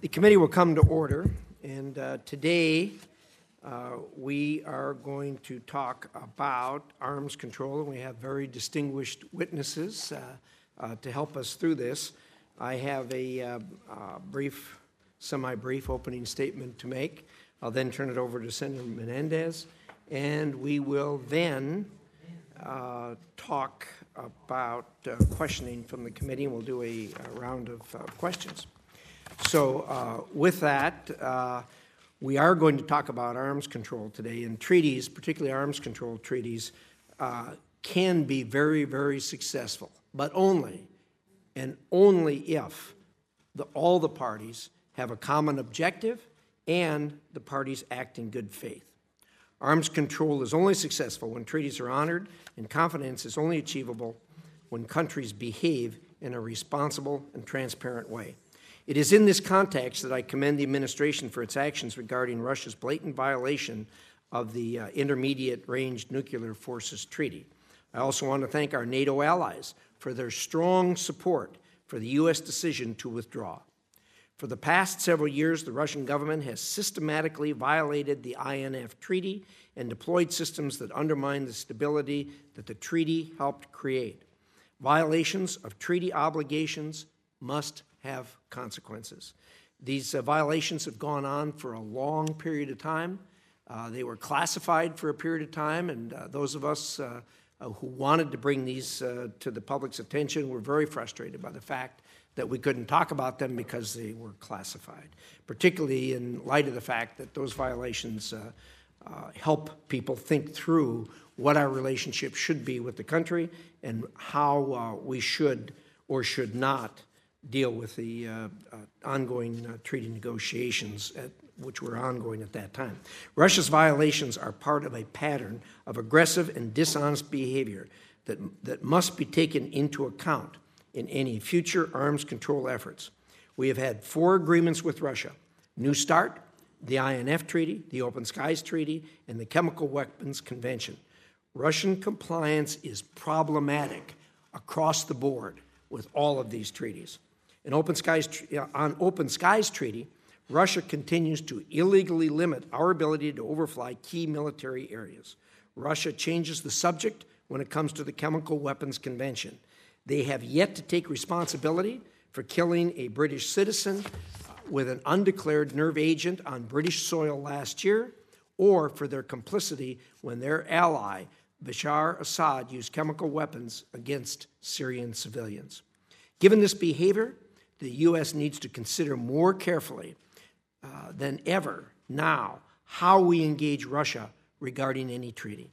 The committee will come to order, and uh, today uh, we are going to talk about arms control, and we have very distinguished witnesses uh, uh to help us through this. I have a uh, uh, brief, semi brief opening statement to make. I'll then turn it over to Senator Menendez, and we will then talk about questioning from the committee, and we'll do a, a round of questions. So, uh, with that, uh, we are going to talk about arms control today, and treaties, particularly arms control treaties, uh, can be very, very successful, but only and only if the, all the parties have a common objective and the parties act in good faith. Arms control is only successful when treaties are honored, and confidence is only achievable when countries behave in a responsible and transparent way. It is in this context that I commend the administration for its actions regarding Russia's blatant violation of the uh, Intermediate Range Nuclear Forces Treaty. I also want to thank our NATO allies for their strong support for the U.S. decision to withdraw. For the past several years, the Russian government has systematically violated the INF Treaty and deployed systems that undermine the stability that the treaty helped create. Violations of treaty obligations must have consequences. These uh, violations have gone on for a long period of time. Uh, they were classified for a period of time, and uh, those of us uh, uh, who wanted to bring these uh, to the public's attention were very frustrated by the fact that we couldn't talk about them because they were classified, particularly in light of the fact that those violations help people think through what our relationship should be with the country and how we should or should not deal with the uh, uh, ongoing uh, treaty negotiations, at, which were ongoing at that time. Russia's violations are part of a pattern of aggressive and dishonest behavior that, that must be taken into account in any future arms control efforts. We have had four agreements with Russia New START, the INF Treaty, the Open Skies Treaty, and the Chemical Weapons Convention. Russian compliance is problematic across the board with all of these treaties. Open skies, uh, on Open Skies Treaty, Russia continues to illegally limit our ability to overfly key military areas. Russia changes the subject when it comes to the Chemical Weapons Convention. They have yet to take responsibility for killing a British citizen with an undeclared nerve agent on British soil last year, or for their complicity when their ally, Bashar Assad, used chemical weapons against Syrian civilians. Given this behavior, the U.S. needs to consider more carefully uh, than ever now how we engage Russia regarding any treaty.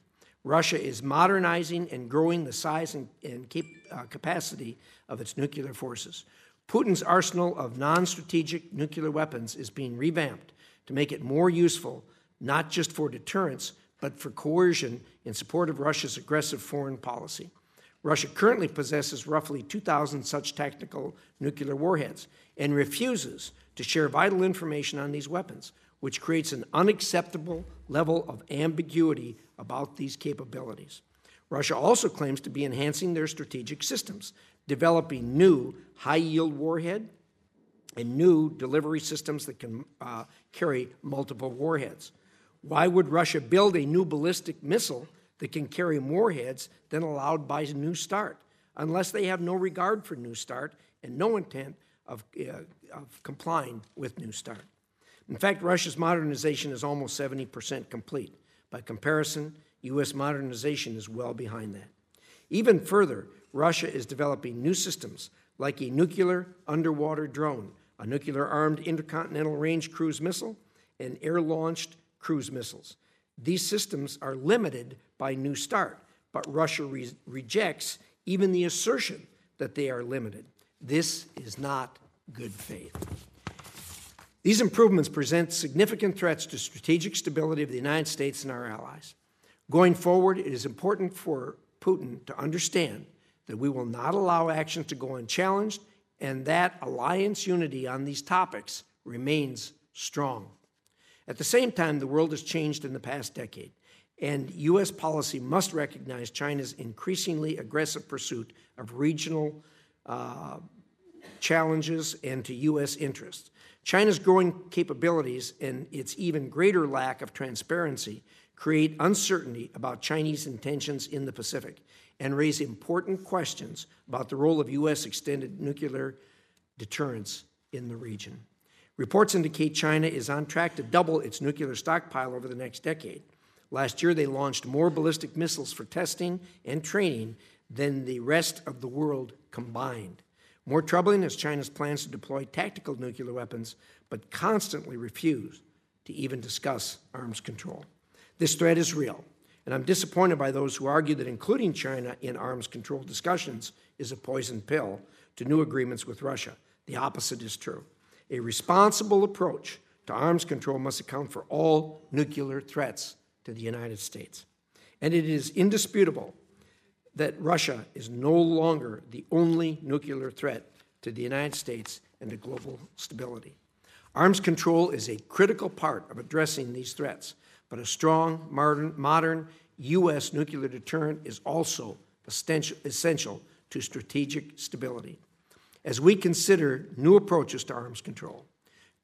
Russia is modernizing and growing the size and, and cap- uh, capacity of its nuclear forces. Putin's arsenal of non strategic nuclear weapons is being revamped to make it more useful, not just for deterrence, but for coercion in support of Russia's aggressive foreign policy. Russia currently possesses roughly 2,000 such tactical nuclear warheads and refuses to share vital information on these weapons, which creates an unacceptable level of ambiguity about these capabilities. Russia also claims to be enhancing their strategic systems, developing new high yield warhead and new delivery systems that can uh, carry multiple warheads. Why would Russia build a new ballistic missile that can carry more heads than allowed by New START, unless they have no regard for New START and no intent of, uh, of complying with New START. In fact, Russia's modernization is almost 70% complete. By comparison, U.S. modernization is well behind that. Even further, Russia is developing new systems like a nuclear underwater drone, a nuclear armed intercontinental range cruise missile, and air launched cruise missiles. These systems are limited by New START, but Russia re- rejects even the assertion that they are limited. This is not good faith. These improvements present significant threats to strategic stability of the United States and our allies. Going forward, it is important for Putin to understand that we will not allow actions to go unchallenged and that alliance unity on these topics remains strong. At the same time, the world has changed in the past decade, and U.S. policy must recognize China's increasingly aggressive pursuit of regional uh, challenges and to U.S. interests. China's growing capabilities and its even greater lack of transparency create uncertainty about Chinese intentions in the Pacific and raise important questions about the role of U.S. extended nuclear deterrence in the region. Reports indicate China is on track to double its nuclear stockpile over the next decade. Last year, they launched more ballistic missiles for testing and training than the rest of the world combined. More troubling is China's plans to deploy tactical nuclear weapons, but constantly refuse to even discuss arms control. This threat is real, and I'm disappointed by those who argue that including China in arms control discussions is a poison pill to new agreements with Russia. The opposite is true. A responsible approach to arms control must account for all nuclear threats to the United States. And it is indisputable that Russia is no longer the only nuclear threat to the United States and to global stability. Arms control is a critical part of addressing these threats, but a strong, modern, modern U.S. nuclear deterrent is also essential to strategic stability. As we consider new approaches to arms control,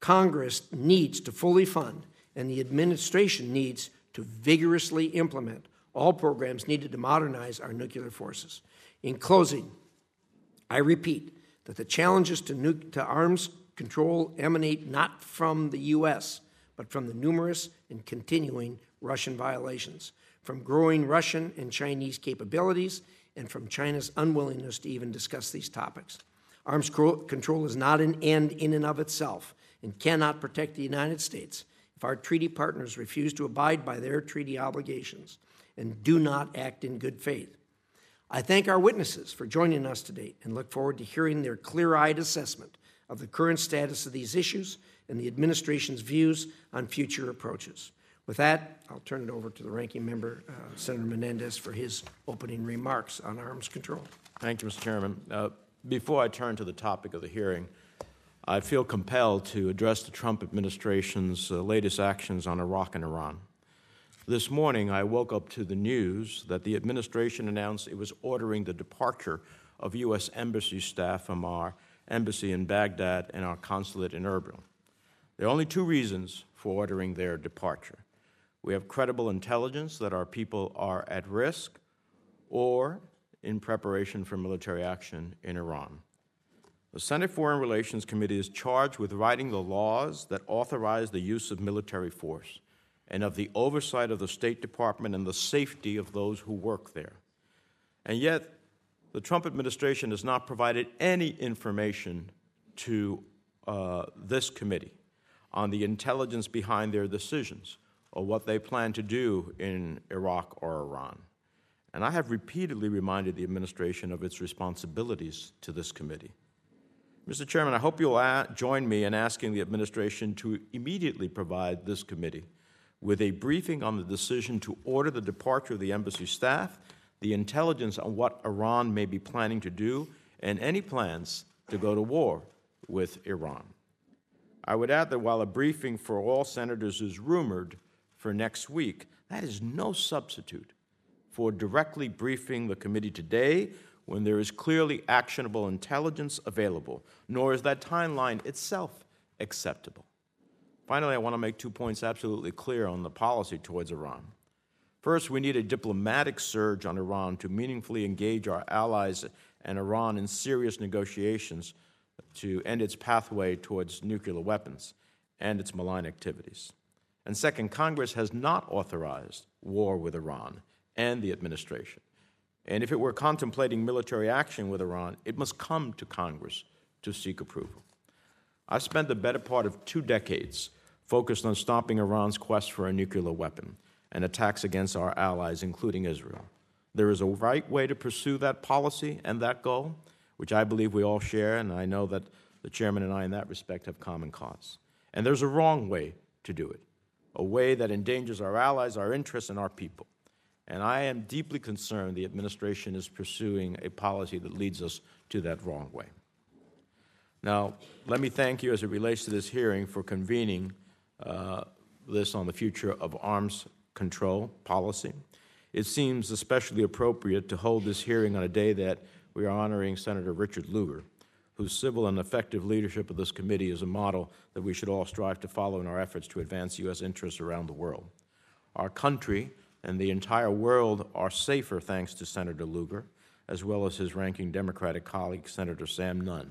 Congress needs to fully fund and the administration needs to vigorously implement all programs needed to modernize our nuclear forces. In closing, I repeat that the challenges to, nu- to arms control emanate not from the U.S., but from the numerous and continuing Russian violations, from growing Russian and Chinese capabilities, and from China's unwillingness to even discuss these topics. Arms control is not an end in and of itself and cannot protect the United States if our treaty partners refuse to abide by their treaty obligations and do not act in good faith. I thank our witnesses for joining us today and look forward to hearing their clear eyed assessment of the current status of these issues and the administration's views on future approaches. With that, I'll turn it over to the ranking member, uh, Senator Menendez, for his opening remarks on arms control. Thank you, Mr. Chairman. Uh, before I turn to the topic of the hearing, I feel compelled to address the Trump administration's uh, latest actions on Iraq and Iran. This morning, I woke up to the news that the administration announced it was ordering the departure of U.S. embassy staff from our embassy in Baghdad and our consulate in Erbil. There are only two reasons for ordering their departure. We have credible intelligence that our people are at risk or in preparation for military action in Iran. The Senate Foreign Relations Committee is charged with writing the laws that authorize the use of military force and of the oversight of the State Department and the safety of those who work there. And yet, the Trump administration has not provided any information to uh, this committee on the intelligence behind their decisions or what they plan to do in Iraq or Iran. And I have repeatedly reminded the administration of its responsibilities to this committee. Mr. Chairman, I hope you'll a- join me in asking the administration to immediately provide this committee with a briefing on the decision to order the departure of the embassy staff, the intelligence on what Iran may be planning to do, and any plans to go to war with Iran. I would add that while a briefing for all senators is rumored for next week, that is no substitute for directly briefing the committee today when there is clearly actionable intelligence available, nor is that timeline itself acceptable. Finally, I want to make two points absolutely clear on the policy towards Iran. First, we need a diplomatic surge on Iran to meaningfully engage our allies and Iran in serious negotiations to end its pathway towards nuclear weapons and its malign activities. And second, Congress has not authorized war with Iran and the administration. And if it were contemplating military action with Iran, it must come to Congress to seek approval. I've spent the better part of two decades focused on stopping Iran's quest for a nuclear weapon and attacks against our allies, including Israel. There is a right way to pursue that policy and that goal, which I believe we all share, and I know that the chairman and I, in that respect, have common cause. And there's a wrong way to do it, a way that endangers our allies, our interests, and our people. And I am deeply concerned the administration is pursuing a policy that leads us to that wrong way. Now, let me thank you as it relates to this hearing for convening uh, this on the future of arms control policy. It seems especially appropriate to hold this hearing on a day that we are honoring Senator Richard Lugar, whose civil and effective leadership of this committee is a model that we should all strive to follow in our efforts to advance U.S. interests around the world. Our country and the entire world are safer thanks to Senator Lugar, as well as his ranking Democratic colleague, Senator Sam Nunn,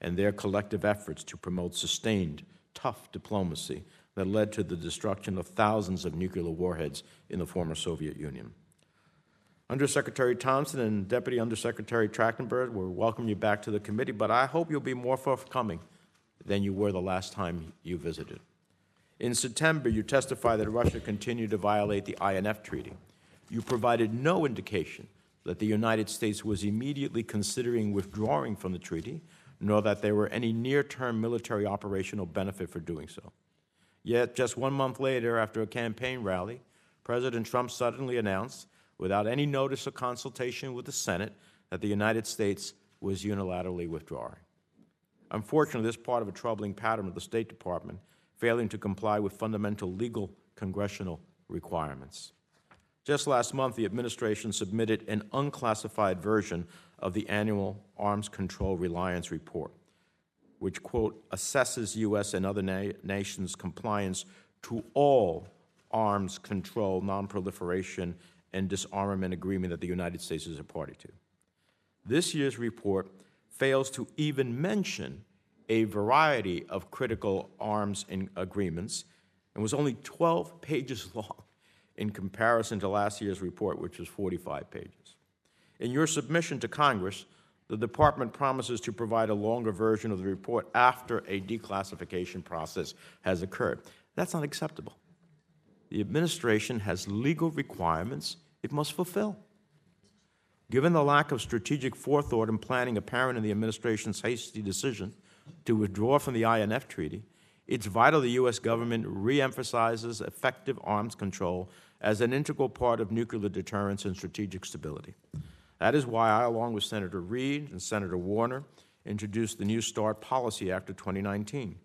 and their collective efforts to promote sustained, tough diplomacy that led to the destruction of thousands of nuclear warheads in the former Soviet Union. Undersecretary Thompson and Deputy Undersecretary Trachtenberg will welcome you back to the committee, but I hope you'll be more forthcoming than you were the last time you visited. In September, you testified that Russia continued to violate the INF Treaty. You provided no indication that the United States was immediately considering withdrawing from the treaty, nor that there were any near term military operational benefit for doing so. Yet, just one month later, after a campaign rally, President Trump suddenly announced without any notice or consultation with the Senate that the United States was unilaterally withdrawing. Unfortunately, this part of a troubling pattern of the State Department failing to comply with fundamental legal congressional requirements. Just last month, the administration submitted an unclassified version of the annual Arms Control Compliance Report, which, quote, assesses U.S. and other na- nations' compliance to all arms control, nonproliferation, and disarmament agreement that the United States is a party to. This year's report fails to even mention a variety of critical arms agreements and was only 12 pages long in comparison to last year's report, which was 45 pages. In your submission to Congress, the Department promises to provide a longer version of the report after a declassification process has occurred. That's unacceptable the administration has legal requirements it must fulfill. Given the lack of strategic forethought and planning apparent in the administration's hasty decision to withdraw from the INF Treaty, it's vital the U.S. government reemphasizes effective arms control as an integral part of nuclear deterrence and strategic stability. That is why I, along with Senator Reed and Senator Warner, introduced the New START Policy Act of 2019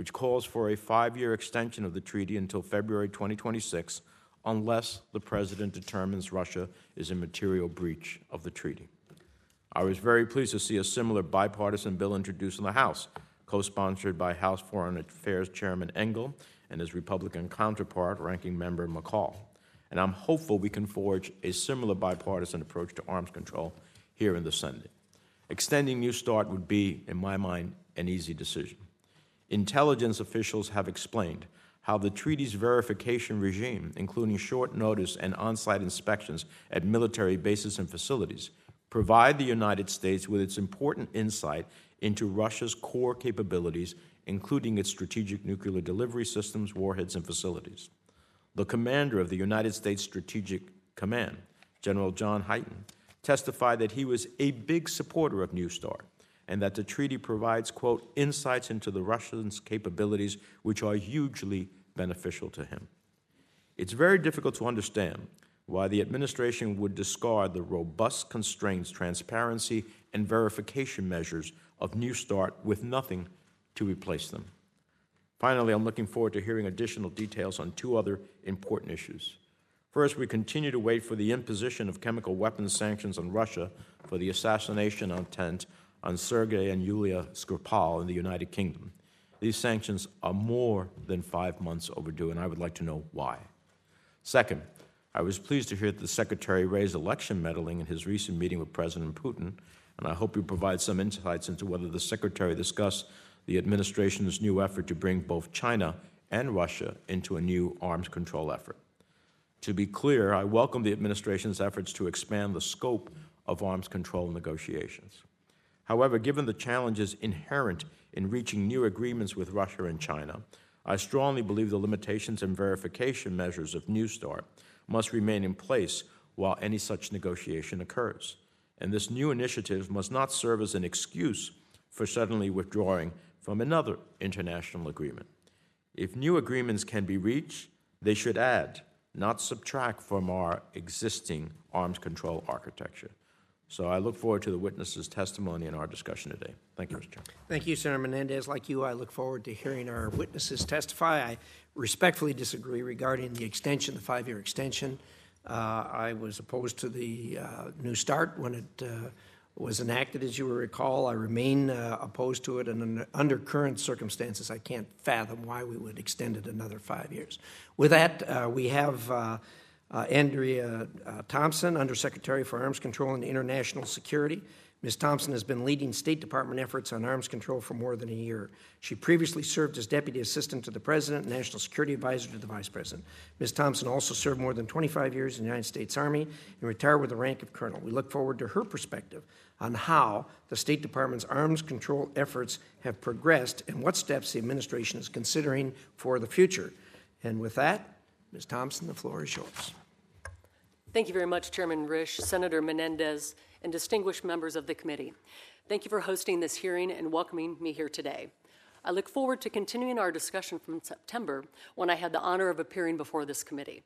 which calls for a five year extension of the treaty until February 2026 unless the president determines Russia is in material breach of the treaty. I was very pleased to see a similar bipartisan bill introduced in the House, co sponsored by House Foreign Affairs Chairman Engel and his Republican counterpart, Ranking Member McCaul. And I'm hopeful we can forge a similar bipartisan approach to arms control here in the Senate. Extending New START would be, in my mind, an easy decision. Intelligence officials have explained how the treaty's verification regime, including short notice and on site inspections at military bases and facilities, provide the United States with its important insight into Russia's core capabilities, including its strategic nuclear delivery systems, warheads, and facilities. The commander of the United States Strategic Command, General John Hyten, testified that he was a big supporter of New START and that the treaty provides, quote, insights into the Russians' capabilities which are hugely beneficial to him. It's very difficult to understand why the administration would discard the robust constraints, transparency, and verification measures of New START with nothing to replace them. Finally, I'm looking forward to hearing additional details on two other important issues. First, we continue to wait for the imposition of chemical weapons sanctions on Russia for the assassination attempt on Sergei and Yulia Skripal in the United Kingdom. These sanctions are more than five months overdue, and I would like to know why. Second, I was pleased to hear that the Secretary raised election meddling in his recent meeting with President Putin, and I hope you provide some insights into whether the Secretary discussed the administration's new effort to bring both China and Russia into a new arms control effort. To be clear, I welcome the administration's efforts to expand the scope of arms control negotiations. However, given the challenges inherent in reaching new agreements with Russia and China, I strongly believe the limitations and verification measures of New START must remain in place while any such negotiation occurs. And this new initiative must not serve as an excuse for suddenly withdrawing from another international agreement. If new agreements can be reached, they should add, not subtract from our existing arms control architecture. So I look forward to the witnesses' testimony in our discussion today. Thank you, Mr. Chairman. Thank you, Senator Menendez. Like you, I look forward to hearing our witnesses testify. I respectfully disagree regarding the extension, the five year extension. Uh, I was opposed to the uh, New START when it uh, was enacted, as you will recall. I remain uh, opposed to it, and under, current circumstances, I can't fathom why we would extend it another five years. With that, uh, we have uh, uh, Andrea uh, Thompson, Undersecretary for Arms Control and International Security. Ms. Thompson has been leading State Department efforts on arms control for more than a year. She previously served as Deputy Assistant to the President and National Security Advisor to the Vice President. Ms. Thompson also served more than 25 years in the United States Army and retired with the rank of Colonel. We look forward to her perspective on how the State Department's arms control efforts have progressed and what steps the administration is considering for the future. And with that, Ms. Thompson, the floor is yours. Thank you very much, Chairman Risch, Senator Menendez, and distinguished members of the committee. Thank you for hosting this hearing and welcoming me here today. I look forward to continuing our discussion from September when I had the honor of appearing before this committee.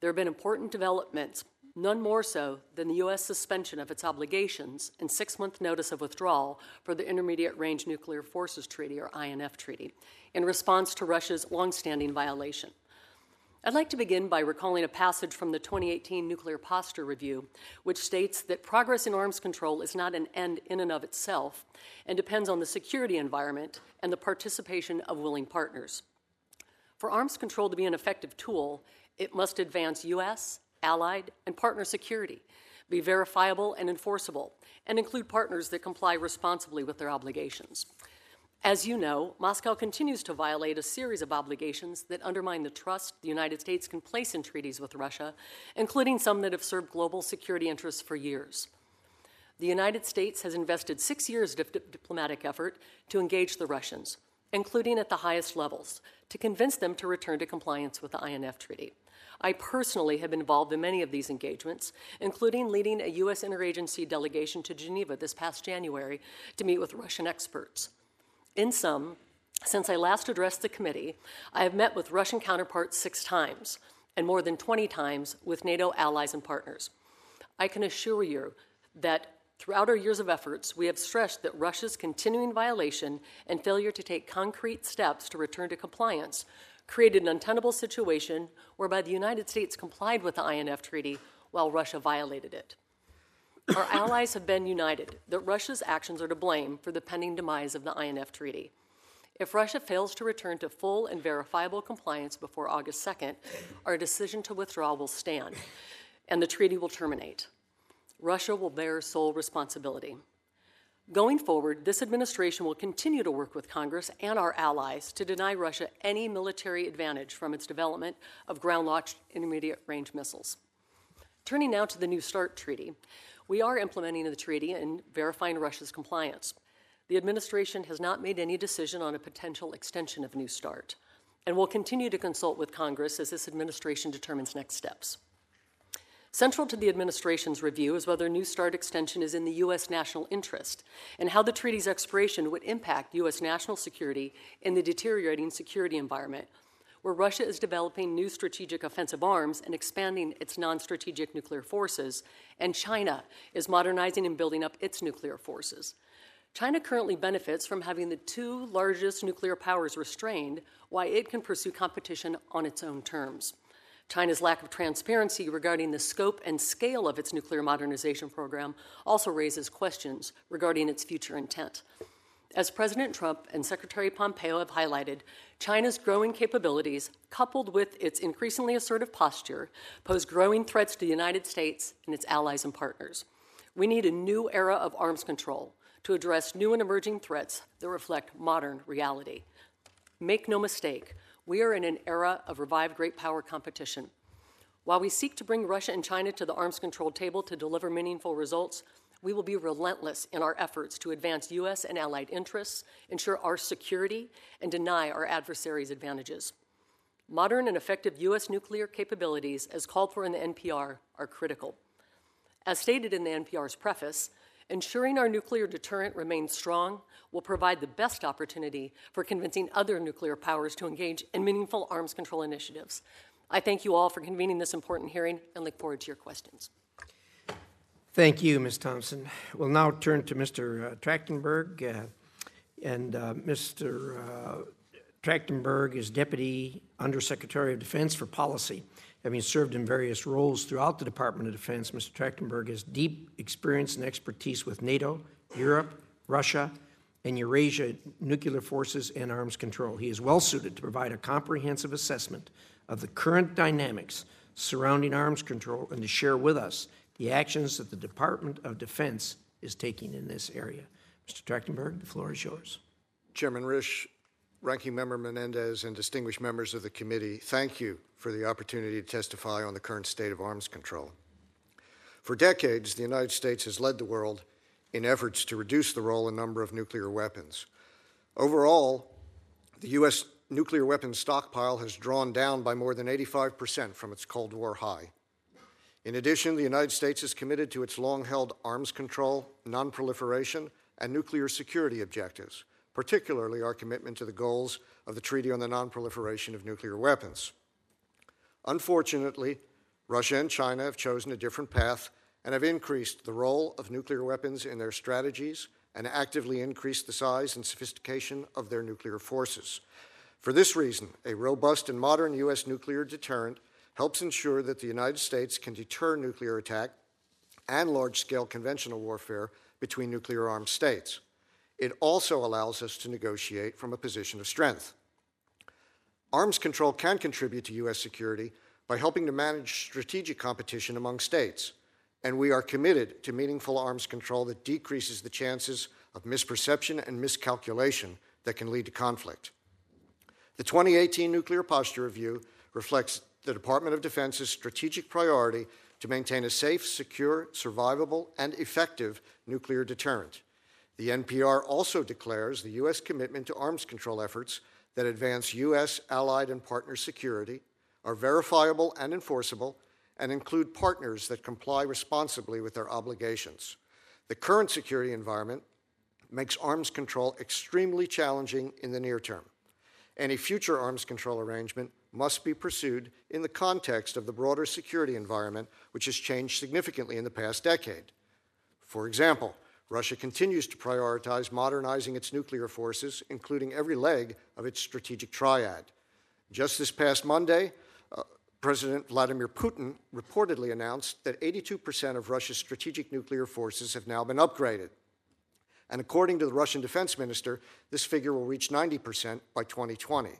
There have been important developments, none more so than the U.S. suspension of its obligations and six month notice of withdrawal for the Intermediate Range Nuclear Forces Treaty, or INF Treaty, in response to Russia's longstanding violation. I'd like to begin by recalling a passage from the 2018 Nuclear Posture Review, which states that progress in arms control is not an end in and of itself and depends on the security environment and the participation of willing partners. For arms control to be an effective tool, it must advance U.S., allied, and partner security, be verifiable and enforceable, and include partners that comply responsibly with their obligations. As you know, Moscow continues to violate a series of obligations that undermine the trust the United States can place in treaties with Russia, including some that have served global security interests for years. The United States has invested six years of diplomatic effort to engage the Russians, including at the highest levels, to convince them to return to compliance with the INF Treaty. I personally have been involved in many of these engagements, including leading a U.S. interagency delegation to Geneva this past January to meet with Russian experts. In sum, since I last addressed the committee, I have met with Russian counterparts six times and more than 20 times with NATO allies and partners. I can assure you that throughout our years of efforts, we have stressed that Russia's continuing violation and failure to take concrete steps to return to compliance created an untenable situation whereby the United States complied with the INF Treaty while Russia violated it. Our allies have been united that Russia's actions are to blame for the pending demise of the INF Treaty. If Russia fails to return to full and verifiable compliance before August 2nd, our decision to withdraw will stand and the treaty will terminate. Russia will bear sole responsibility. Going forward, this administration will continue to work with Congress and our allies to deny Russia any military advantage from its development of ground launched intermediate range missiles. Turning now to the New START Treaty, we are implementing the treaty and verifying Russia's compliance. The administration has not made any decision on a potential extension of New START and will continue to consult with Congress as this administration determines next steps. Central to the administration's review is whether New START extension is in the U.S. national interest and how the treaty's expiration would impact U.S. national security in the deteriorating security environment where Russia is developing new strategic offensive arms and expanding its non strategic nuclear forces, and China is modernizing and building up its nuclear forces. China currently benefits from having the two largest nuclear powers restrained while it can pursue competition on its own terms. China's lack of transparency regarding the scope and scale of its nuclear modernization program also raises questions regarding its future intent. As President Trump and Secretary Pompeo have highlighted, China's growing capabilities, coupled with its increasingly assertive posture, pose growing threats to the United States and its allies and partners. We need a new era of arms control to address new and emerging threats that reflect modern reality. Make no mistake, we are in an era of revived great power competition. While we seek to bring Russia and China to the arms control table to deliver meaningful results, we will be relentless in our efforts to advance U.S. and allied interests, ensure our security, and deny our adversaries' advantages. Modern and effective U.S. nuclear capabilities, as called for in the NPR, are critical. As stated in the NPR's preface, ensuring our nuclear deterrent remains strong will provide the best opportunity for convincing other nuclear powers to engage in meaningful arms control initiatives. I thank you all for convening this important hearing and look forward to your questions. Thank you, Ms. Thompson. We'll now turn to Mr. Uh, Trachtenberg. Uh, and uh, Mr. Uh, Trachtenberg is Deputy Undersecretary of Defense for Policy. Having served in various roles throughout the Department of Defense, Mr. Trachtenberg has deep experience and expertise with NATO, Europe, Russia, and Eurasia nuclear forces and arms control. He is well suited to provide a comprehensive assessment of the current dynamics surrounding arms control and to share with us the actions that the Department of Defense is taking in this area. Mr. Trachtenberg, the floor is yours. Chairman Risch, Ranking Member Menendez, and distinguished members of the committee, thank you for the opportunity to testify on the current state of arms control. For decades, the United States has led the world in efforts to reduce the role and number of nuclear weapons. Overall, the U.S. nuclear weapons stockpile has drawn down by more than 85% from its Cold War high. In addition, the United States is committed to its long held arms control, nonproliferation, and nuclear security objectives, particularly our commitment to the goals of the Treaty on the Nonproliferation of Nuclear Weapons. Unfortunately, Russia and China have chosen a different path and have increased the role of nuclear weapons in their strategies and actively increased the size and sophistication of their nuclear forces. For this reason, a robust and modern U.S. nuclear deterrent helps ensure that the United States can deter nuclear attack and large scale conventional warfare between nuclear armed states. It also allows us to negotiate from a position of strength. Arms control can contribute to U.S. security by helping to manage strategic competition among states and we are committed to meaningful arms control that decreases the chances of misperception and miscalculation that can lead to conflict. The 2018 Nuclear Posture Review reflects the Department of Defense's strategic priority to maintain a safe, secure, survivable, and effective nuclear deterrent. The NPR also declares the U.S. commitment to arms control efforts that advance U.S. allied and partner security, are verifiable and enforceable, and include partners that comply responsibly with their obligations. The current security environment makes arms control extremely challenging in the near term. Any future arms control arrangement must be pursued in the context of the broader security environment, which has changed significantly in the past decade. For example, Russia continues to prioritize modernizing its nuclear forces, including every leg of its strategic triad. Just this past Monday, uh, President Vladimir Putin reportedly announced that 82% of Russia's strategic nuclear forces have now been upgraded. And according to the Russian defense minister, this figure will reach 90% by 2020.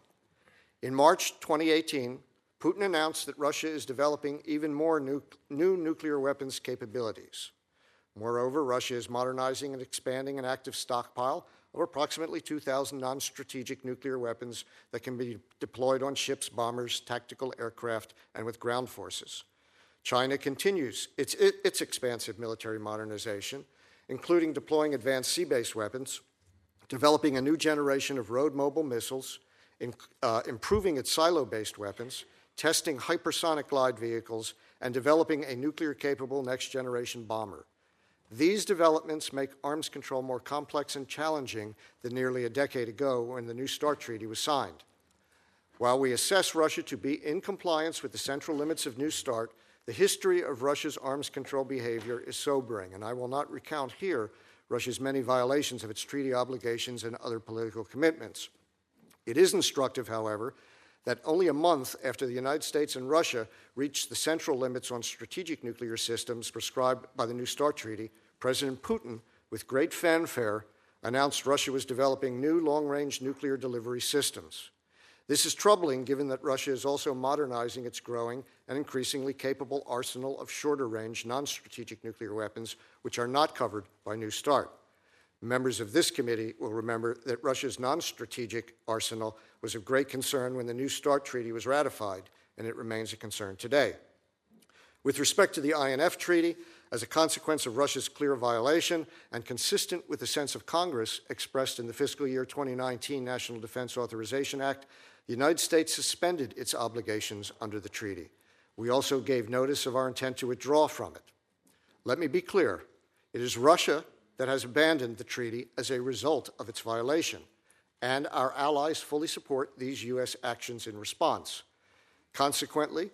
In March 2018, Putin announced that Russia is developing even more nu- new nuclear weapons capabilities. Moreover, Russia is modernizing and expanding an active stockpile of approximately 2,000 non strategic nuclear weapons that can be deployed on ships, bombers, tactical aircraft, and with ground forces. China continues its, its expansive military modernization, including deploying advanced sea based weapons, developing a new generation of road mobile missiles, in, uh, improving its silo based weapons, testing hypersonic glide vehicles, and developing a nuclear capable next generation bomber. These developments make arms control more complex and challenging than nearly a decade ago when the New START Treaty was signed. While we assess Russia to be in compliance with the central limits of New START, the history of Russia's arms control behavior is sobering, and I will not recount here Russia's many violations of its treaty obligations and other political commitments. It is instructive, however, that only a month after the United States and Russia reached the central limits on strategic nuclear systems prescribed by the New START Treaty, President Putin, with great fanfare, announced Russia was developing new long range nuclear delivery systems. This is troubling given that Russia is also modernizing its growing and increasingly capable arsenal of shorter range non strategic nuclear weapons, which are not covered by New START. Members of this committee will remember that Russia's non strategic arsenal was of great concern when the New START Treaty was ratified, and it remains a concern today. With respect to the INF Treaty, as a consequence of Russia's clear violation and consistent with the sense of Congress expressed in the fiscal year 2019 National Defense Authorization Act, the United States suspended its obligations under the treaty. We also gave notice of our intent to withdraw from it. Let me be clear it is Russia that has abandoned the treaty as a result of its violation, and our allies fully support these U.S. actions in response. Consequently,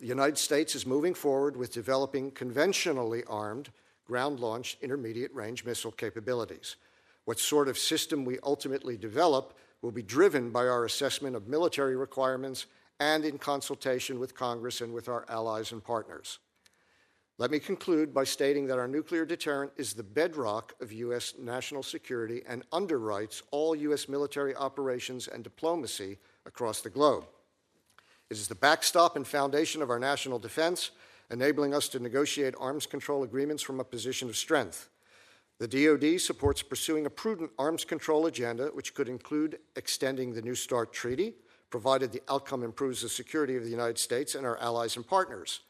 the United States is moving forward with developing conventionally armed ground launched intermediate range missile capabilities. What sort of system we ultimately develop will be driven by our assessment of military requirements and in consultation with Congress and with our allies and partners. Let me conclude by stating that our nuclear deterrent is the bedrock of U.S. national security and underwrites all U.S. military operations and diplomacy across the globe. It is the backstop and foundation of our national defense, enabling us to negotiate arms control agreements from a position of strength. The DoD supports pursuing a prudent arms control agenda, which could include extending the New START treaty, provided the outcome improves the security of the United States and our allies and partners.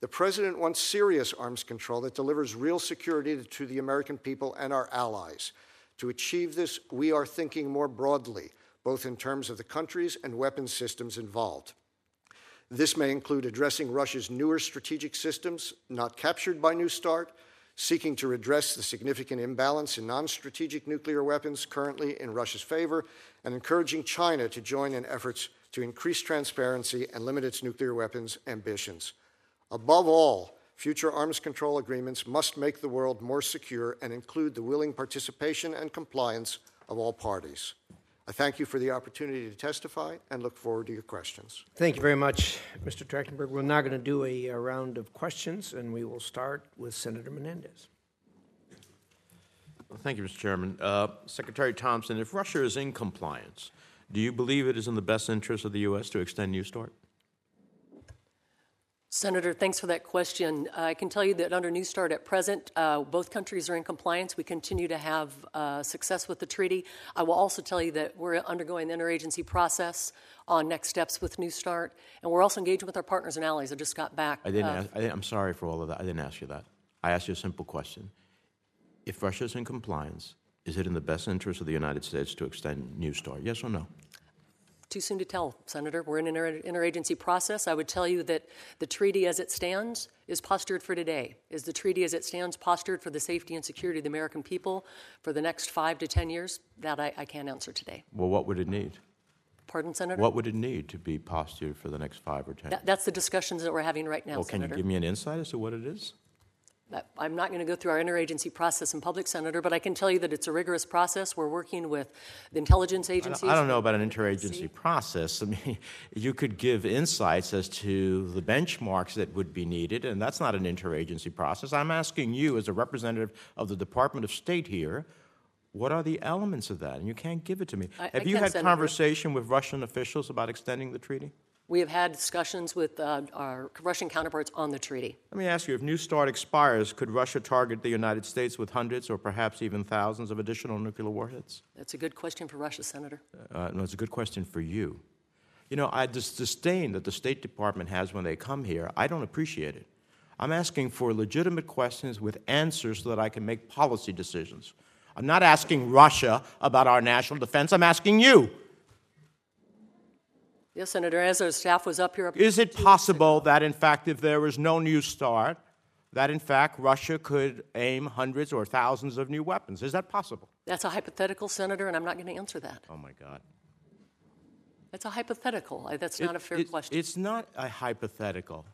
The President wants serious arms control that delivers real security to the American people and our allies. To achieve this, we are thinking more broadly, both in terms of the countries and weapons systems involved. This may include addressing Russia's newer strategic systems not captured by New START, seeking to redress the significant imbalance in non strategic nuclear weapons currently in Russia's favor, and encouraging China to join in efforts to increase transparency and limit its nuclear weapons ambitions. Above all, future arms control agreements must make the world more secure and include the willing participation and compliance of all parties. I thank you for the opportunity to testify and look forward to your questions. Thank you very much, Mr. Trachtenberg. We're now going to do a, a round of questions, and we will start with Senator Menendez. Well, thank you, Mr. Chairman. Uh, Secretary Thompson, if Russia is in compliance, do you believe it is in the best interest of the U.S. to extend New START? Senator, thanks for that question. I can tell you that under New START at present, uh, both countries are in compliance. We continue to have uh, success with the treaty. I will also tell you that we're undergoing the interagency process on next steps with New START, and we're also engaging with our partners and allies. I just got back. I didn't. Uh, ask, I, I'm sorry for all of that. I didn't ask you that. I asked you a simple question. If Russia is in compliance, is it in the best interest of the United States to extend New START? Yes or no? Too soon to tell, Senator. We're in an inter- interagency process. I would tell you that the treaty as it stands is postured for today. Is the treaty as it stands postured for the safety and security of the American people for the next five to ten years? That I, I can't answer today. Well, what would it need? Pardon, Senator? What would it need to be postured for the next five or ten? That, that's the discussions that we're having right now, well, can Senator. you give me an insight as to what it is? I'm not going to go through our interagency process in public, Senator, but I can tell you that it's a rigorous process. We're working with the intelligence agencies. I don't, know about an interagency process. I mean, you could give insights as to the benchmarks that would be needed, and that's not an interagency process. I'm asking you, as a representative of the Department of State here, what are the elements of that? And you can't give it to me. I, Have I you had Senator. conversation with Russian officials about extending the treaty? We have had discussions with uh, our Russian counterparts on the treaty. Let me ask you if New START expires, could Russia target the United States with hundreds or perhaps even thousands of additional nuclear warheads? That's a good question for Russia, Senator. Uh, no, it's a good question for you. You know, I this disdain that the State Department has when they come here, I don't appreciate it. I'm asking for legitimate questions with answers so that I can make policy decisions. I'm not asking Russia about our national defense, I'm asking you. Yes, Senator, as our staff was up here. Up Is it possible that, in fact, if there was no new start, that in fact Russia could aim hundreds or thousands of new weapons? Is that possible? That's a hypothetical, Senator, and I'm not going to answer that. Oh my God. That's a hypothetical. That's not It- a fair it- question. It's not a hypothetical.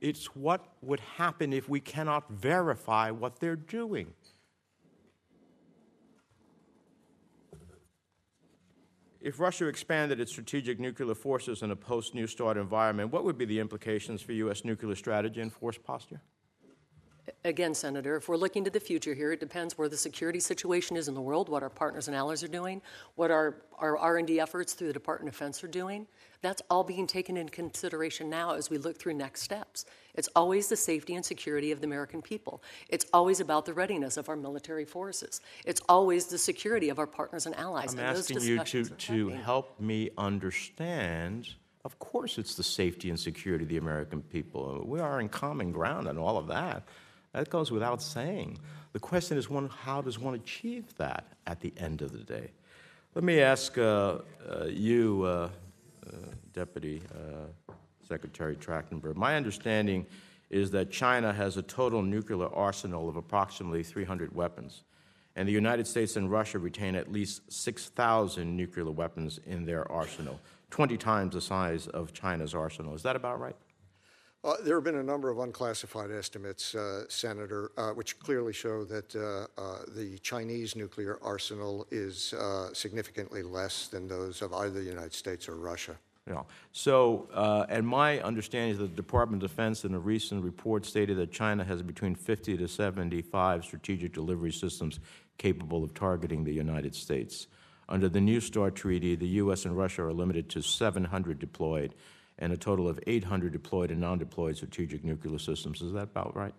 It's what would happen if we cannot verify what they're doing. If Russia expanded its strategic nuclear forces in a post New START environment, what would be the implications for U.S. nuclear strategy and force posture? Again, Senator, if we're looking to the future here, it depends where the security situation is in the world, what our partners and allies are doing, what our, our R&D efforts through the Department of Defense are doing. That's all being taken into consideration now as we look through next steps. It's always the safety and security of the American people. It's always about the readiness of our military forces. It's always the security of our partners and allies. I'm and asking you to, to help me understand. Of course, it's the safety and security of the American people. We are in common ground on all of that. That goes without saying. The question is, one, how does one achieve that at the end of the day? Let me ask uh, uh, you, uh, uh Deputy uh, Secretary Trachtenberg. My understanding is that China has a total nuclear arsenal of approximately 300 weapons, and the United States and Russia retain at least 6,000 nuclear weapons in their arsenal, 20 times the size of China's arsenal. Is that about right? Uh, there have been a number of unclassified estimates, uh, Senator, uh, which clearly show that uh, uh, the Chinese nuclear arsenal is uh, significantly less than those of either the United States or Russia. Yeah. So, uh, and my understanding is that the Department of Defense in a recent report stated that China has between 50 to 75 strategic delivery systems capable of targeting the United States. Under the New START Treaty, the U.S. and Russia are limited to 700 deployed and a total of 800 deployed and non-deployed strategic nuclear systems. Is that about right?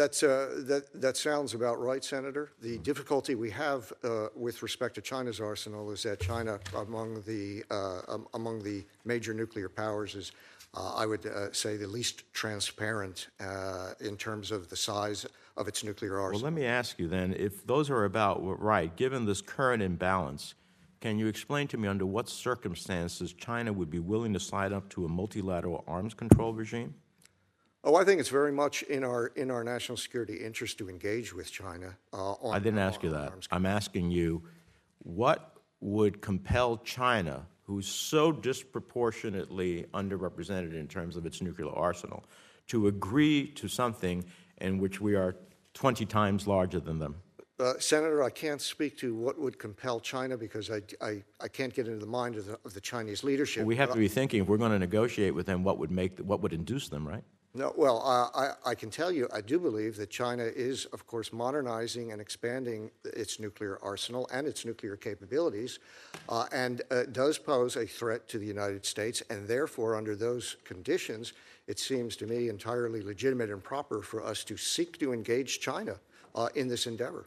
That's, uh, that, that sounds about right, Senator. The difficulty we have uh, with respect to China's arsenal is that China, among the, uh, um, among the major nuclear powers, is, uh, I would uh, say, the least transparent uh, in terms of the size of its nuclear arsenal. Well, let me ask you then, if those are about right, given this current imbalance, can you explain to me under what circumstances China would be willing to sign up to a multilateral arms control regime? Oh, I think it's very much in our, in our national security interest to engage with China uh, on. I didn't ask you that. I'm asking you, what would compel China, who's so disproportionately underrepresented in terms of its nuclear arsenal, to agree to something in which we are 20 times larger than them? Uh, Senator, I can't speak to what would compel China because I, I, I can't get into the mind of the, of the Chinese leadership. We have to be thinking, if we're going to negotiate with them, what would make, what would induce them, right? No, well, I, I can tell you, I do believe that China is, of course, modernizing and expanding its nuclear arsenal and its nuclear capabilities, uh, and uh, does pose a threat to the United States. And therefore, under those conditions, it seems to me entirely legitimate and proper for us to seek to engage China uh, in this endeavor.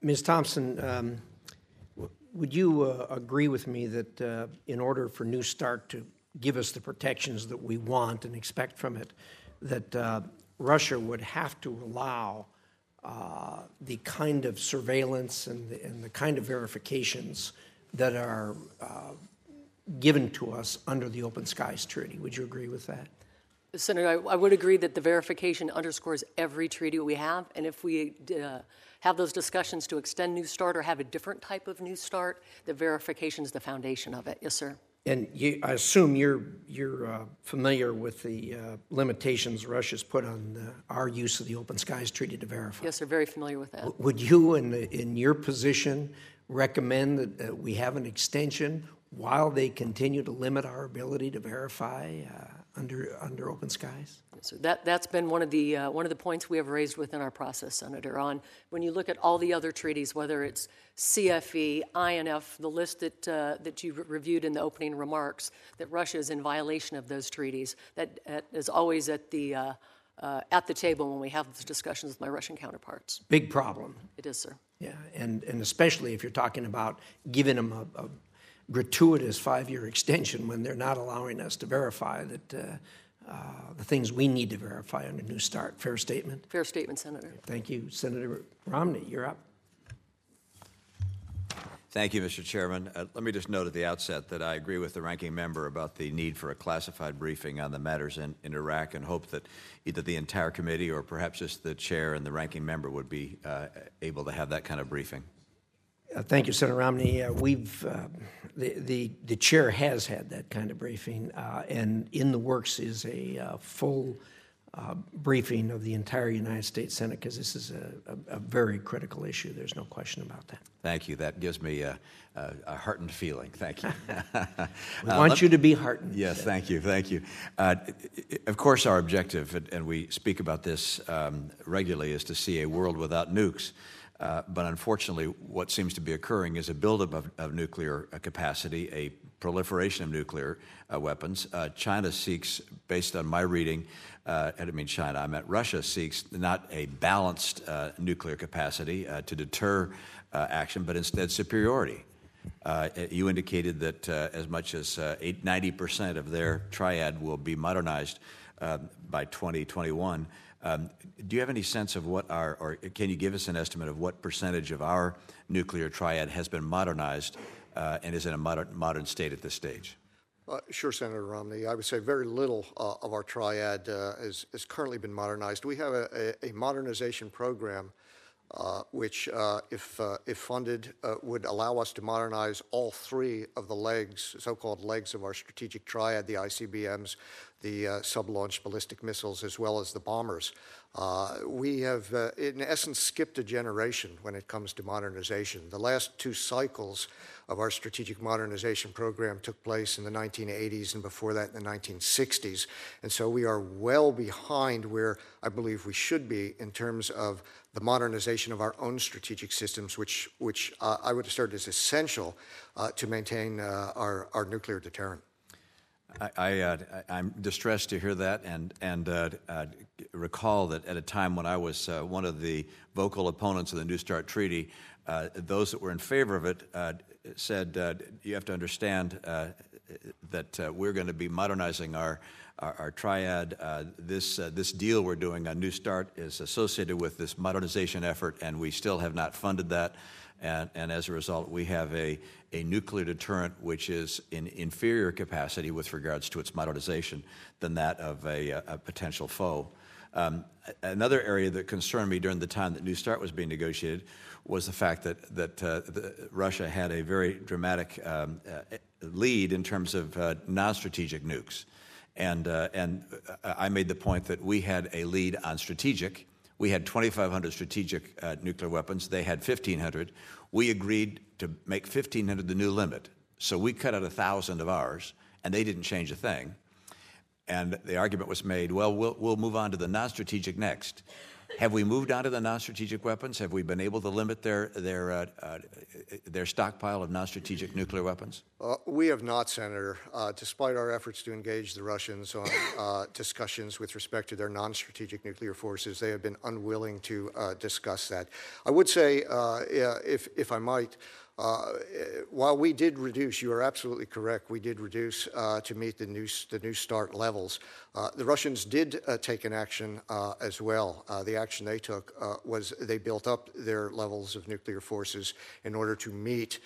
Ms. Thompson, um, would you uh, agree with me that uh, in order for New Start to give us the protections that we want and expect from it, that uh, Russia would have to allow uh, the kind of surveillance and the, and the kind of verifications that are uh, given to us under the Open Skies Treaty? Would you agree with that? Senator, I, I would agree that the verification underscores every treaty we have, and if we uh, have those discussions to extend New START or have a different type of New START, the verification is the foundation of it. Yes, sir. And you, I assume you're, you're uh, familiar with the uh, limitations Russia's put on uh, our use of the Open Skies Treaty to verify. Yes, sir. Very familiar with that. Would you, in, the- in your position, recommend that uh, we have an extension while they continue to limit our ability to verify uh, under, under Open Skies? So that, that's been one of the, uh, one of the points we have raised within our process, Senator, on when you look at all the other treaties, whether it's CFE, INF, the list that, uh, that you re- reviewed in the opening remarks, that Russia is in violation of those treaties. That uh, is always at the, uh, uh, at the table when we have these discussions with my Russian counterparts. Big problem. It is, sir. Yeah, and, and especially if you're talking about giving them a, a gratuitous five-year extension when they're not allowing us to verify that uh, uh, the things we need to verify under New Start. Fair statement? Fair statement, Senator. Thank you, Senator Romney. You're up. Thank you, Mr. Chairman. Uh, let me just note at the outset that I agree with the ranking member about the need for a classified briefing on the matters in, in Iraq and hope that either the entire committee or perhaps just the chair and the ranking member would be uh, able to have that kind of briefing. Uh, Thank you, Senator Romney. Uh, We've, uh, the, the, the chair has had that kind of briefing, uh, and in the works is a uh, full uh, briefing of the entire United States Senate, because this is a, a, a very critical issue. There's no question about that. Thank you. That gives me a, a, a heartened feeling. Thank you. We want you to be heartened. Yes, thank you, thank you. Uh, of course, our objective, and- and we speak about this um, regularly, is to see a world without nukes. Uh, but unfortunately, what seems to be occurring is a buildup of, of nuclear uh, capacity, a proliferation of nuclear uh, weapons. Uh, China seeks, based on my reading, uh, I mean China, I meant Russia seeks not a balanced uh, nuclear capacity to deter action, but instead superiority. You indicated that as much as uh, 90% of their triad will be modernized by 2021. Um, do you have any sense of what our, or can you give us an estimate of what percentage of our nuclear triad has been modernized uh, and is in a modern, modern state at this stage? Uh, Sure, Senator Romney. I would say very little uh, of our triad uh, currently been modernized. We have a a- modernization program which, uh, if uh, if funded, uh, would allow us to modernize all three of the legs, so-called legs of our strategic triad, the ICBMs, the uh, sub-launched ballistic missiles as well as the bombers. Uh, we have, uh, in essence, skipped a generation when it comes to modernization. The last two cycles of our strategic modernization program took place in the 1980s and before that in the 1960s. And so we are well behind where I believe we should be in terms of the modernization of our own strategic systems, which, which uh, I would assert is essential uh, to maintain uh, our, our nuclear deterrent. I, I, uh, I'm distressed to hear that and, and uh, uh, recall that at a time when I was uh, one of the vocal opponents of the New START Treaty, uh, those that were in favor of it uh, said, You have to understand that we're going to be modernizing our, our, our triad. this, this deal we're doing on New START is associated with this modernization effort, and we still have not funded that. And, and, as a result, we have a, a nuclear deterrent which is in inferior capacity with regards to its modernization than that of a, a potential foe. Um, another area that concerned me during the time that New START was being negotiated was the fact that, that uh, the, Russia had a very dramatic um, uh, lead in terms of uh, non strategic nukes. And, uh, and I made the point that we had a lead on strategic we had 2,500 strategic uh, nuclear weapons. They had 1,500. We agreed to make 1,500 the new limit. So we cut out 1,000 of ours, and they didn't change a thing. And the argument was made well, we'll, we'll move on to the non strategic next. Have we moved on to the non-strategic weapons? Have we been able to limit their their uh, uh, their stockpile of non-strategic nuclear weapons? Uh, we have not, Senator. Uh, despite our efforts to engage the Russians on uh, discussions with respect to their non-strategic nuclear forces, they have been unwilling to uh, discuss that. I would say, if if I might. Uh, while we did reduce, you are absolutely correct, we did reduce uh, to meet the new, the new start levels. Uh, the Russians did uh, take an action uh, as well. Uh, the action they took was they built up their levels of nuclear forces in order to meet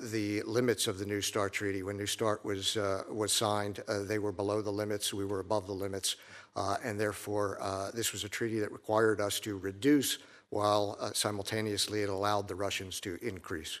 the limits of the New START treaty. When New START was, was signed, they were below the limits, we were above the limits, and therefore this was a treaty that required us to reduce while simultaneously it allowed the Russians to increase.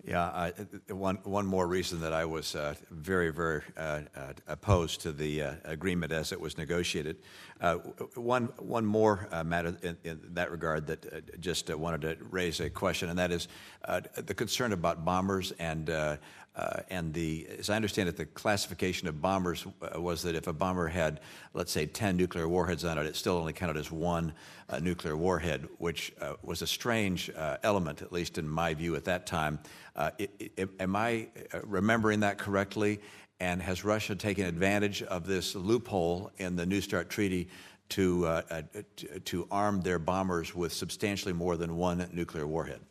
Yeah, uh, one, one more reason that I was uh, very, very uh, uh opposed to the uh, agreement as it was negotiated. Uh, one, one more matter in, in, that regard that just wanted to raise a question, and that is the concern about bombers and uh, and the, as I understand it, the classification of bombers was that if a bomber had, let's say, 10 nuclear warheads on it, it still only counted as one uh, nuclear warhead, which was a strange element, at least in my view at that time. Uh, it, it, am I uh, remembering that correctly? And has Russia taken advantage of this loophole in the New START Treaty to, uh, uh, to, to arm their bombers with substantially more than one nuclear warhead?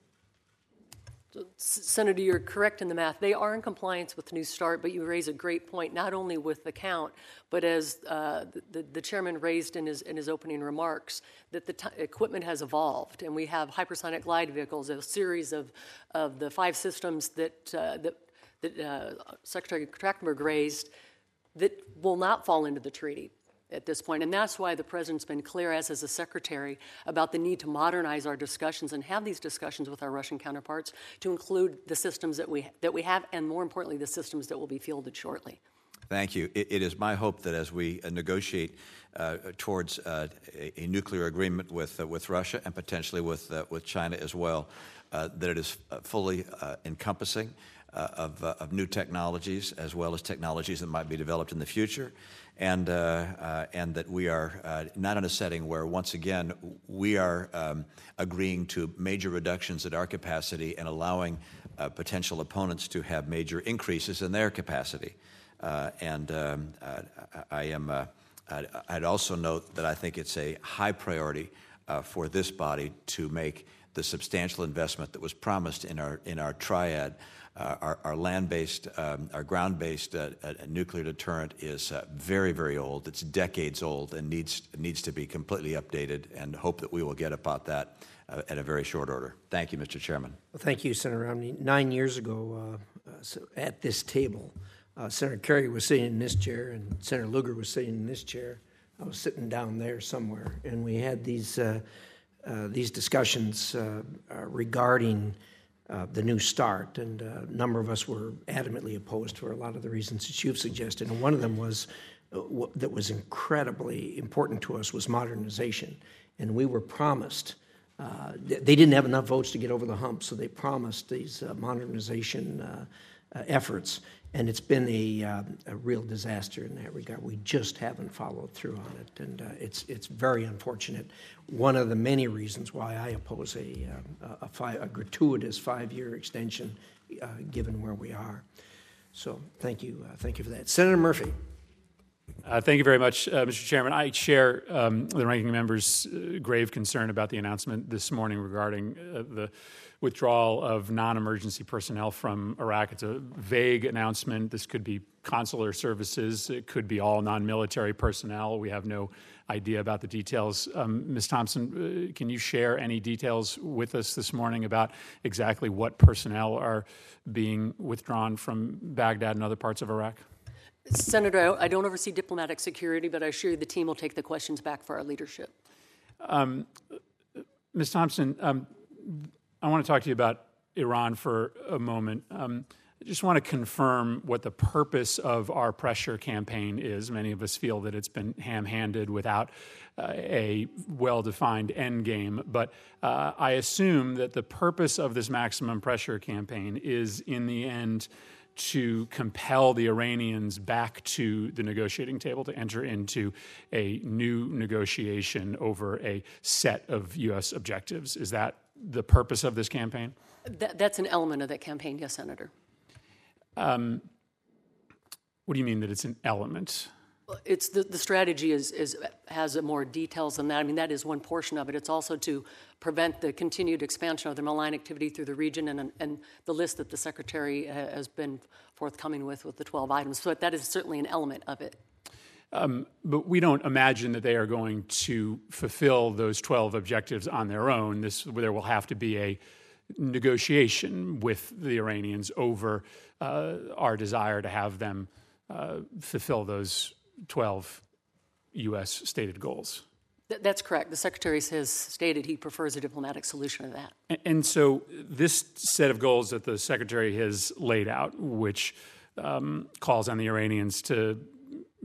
Senator, you're correct in the math. They are in compliance with New START, but you raise a great point, not only with the count, but as uh, the, the, chairman raised in his, in his opening remarks, that the t- equipment has evolved, and we have hypersonic glide vehicles, a series of, of the five systems that, uh, that, that uh, Secretary Trachtenberg raised that will not fall into the treaty at this point. And that's why the president's been clear, as has the secretary, about the need to modernize our discussions and have these discussions with our Russian counterparts to include the systems that we, that we have and, more importantly, the systems that will be fielded shortly. Thank you. it, it is my hope that as we uh, negotiate uh, towards uh, a, a, nuclear agreement with, uh, with Russia and potentially with, uh, with China as well, uh, that it is fully encompassing of, of new technologies as well as technologies that might be developed in the future and, uh, uh, and that we are uh, not in a setting where, once again, we are um, agreeing to major reductions at our capacity and allowing uh, potential opponents to have major increases in their capacity. Uh, and um, uh, I am, I'd also note that I think it's a high priority for this body to make the substantial investment that was promised in our, in our triad our, our land-based, um, our ground-based uh, uh, nuclear deterrent is uh, very, very old. It's decades old and needs needs to be completely updated. And hope that we will get about that uh, at a very short order. Thank you, Mr. Chairman. Well, thank you, Senator Romney. Nine years ago, uh, so at this table, Senator Kerry was sitting in this chair, and Senator Lugar was sitting in this chair. I was sitting down there somewhere, and we had these these discussions regarding uh, the new start, and uh, a number of us were adamantly opposed for a lot of the reasons that you've suggested. And one of them was uh, that was incredibly important to us was modernization. And we were promised, uh, they didn't have enough votes to get over the hump, so they promised these uh, modernization efforts. And it's been a, uh, a, real disaster in that regard. We just haven't followed through on it, and uh, it's, it's very unfortunate. One of the many reasons why I oppose a, uh, a, five, a gratuitous five year extension, uh, given where we are. So thank you, thank you for that. Senator Murphy. Uh, thank you very much, uh, Mr. Chairman. I share um, the ranking member's uh, grave concern about the announcement this morning regarding uh, the withdrawal of non emergency personnel from Iraq. It's a vague announcement. This could be consular services, it could be all non military personnel. We have no idea about the details. Um, Ms. Thompson, uh, can you share any details with us this morning about exactly what personnel are being withdrawn from Baghdad and other parts of Iraq? Senator, I don't oversee diplomatic security, but I assure you the team will take the questions back for our leadership. Um, Ms. Thompson, um, I want to talk to you about Iran for a moment. Um, I just want to confirm what the purpose of our pressure campaign is. Many of us feel that it's been ham handed without uh, a well defined end game. But uh, I assume that the purpose of this maximum pressure campaign is, in the end, to compel the Iranians back to the negotiating table to enter into a new negotiation over a set of U.S. objectives. Is that the purpose of this campaign? That, that's an element of that campaign, yes, Senator. Um, what do you mean that it's an element? It's the, the strategy is, is has more details than that. I mean, that is one portion of it. It's also to prevent the continued expansion of the malign activity through the region and, and the list that the Secretary has been forthcoming with, with the 12 items. So that is certainly an element of it. Um, but we don't imagine that they are going to fulfill those 12 objectives on their own. This, there will have to be a negotiation with the Iranians over uh, our desire to have them uh, fulfill those 12 U.S. stated goals. Th- that's correct. The Secretary has stated he prefers a diplomatic solution to that. And, and so, this set of goals that the Secretary has laid out, which um, calls on the Iranians to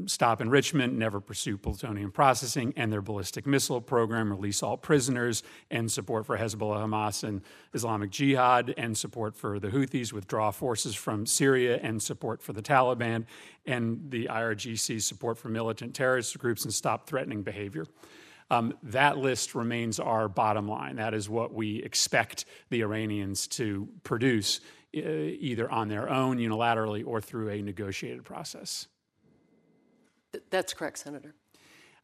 stop enrichment, never pursue plutonium processing, and their ballistic missile program, release all prisoners, and support for Hezbollah, Hamas, and Islamic Jihad, and support for the Houthis, withdraw forces from Syria, and support for the Taliban, and the IRGC support for militant terrorist groups and stop threatening behavior. Um, that list remains our bottom line. That is what we expect the Iranians to produce, either on their own unilaterally or through a negotiated process. That's correct, Senator.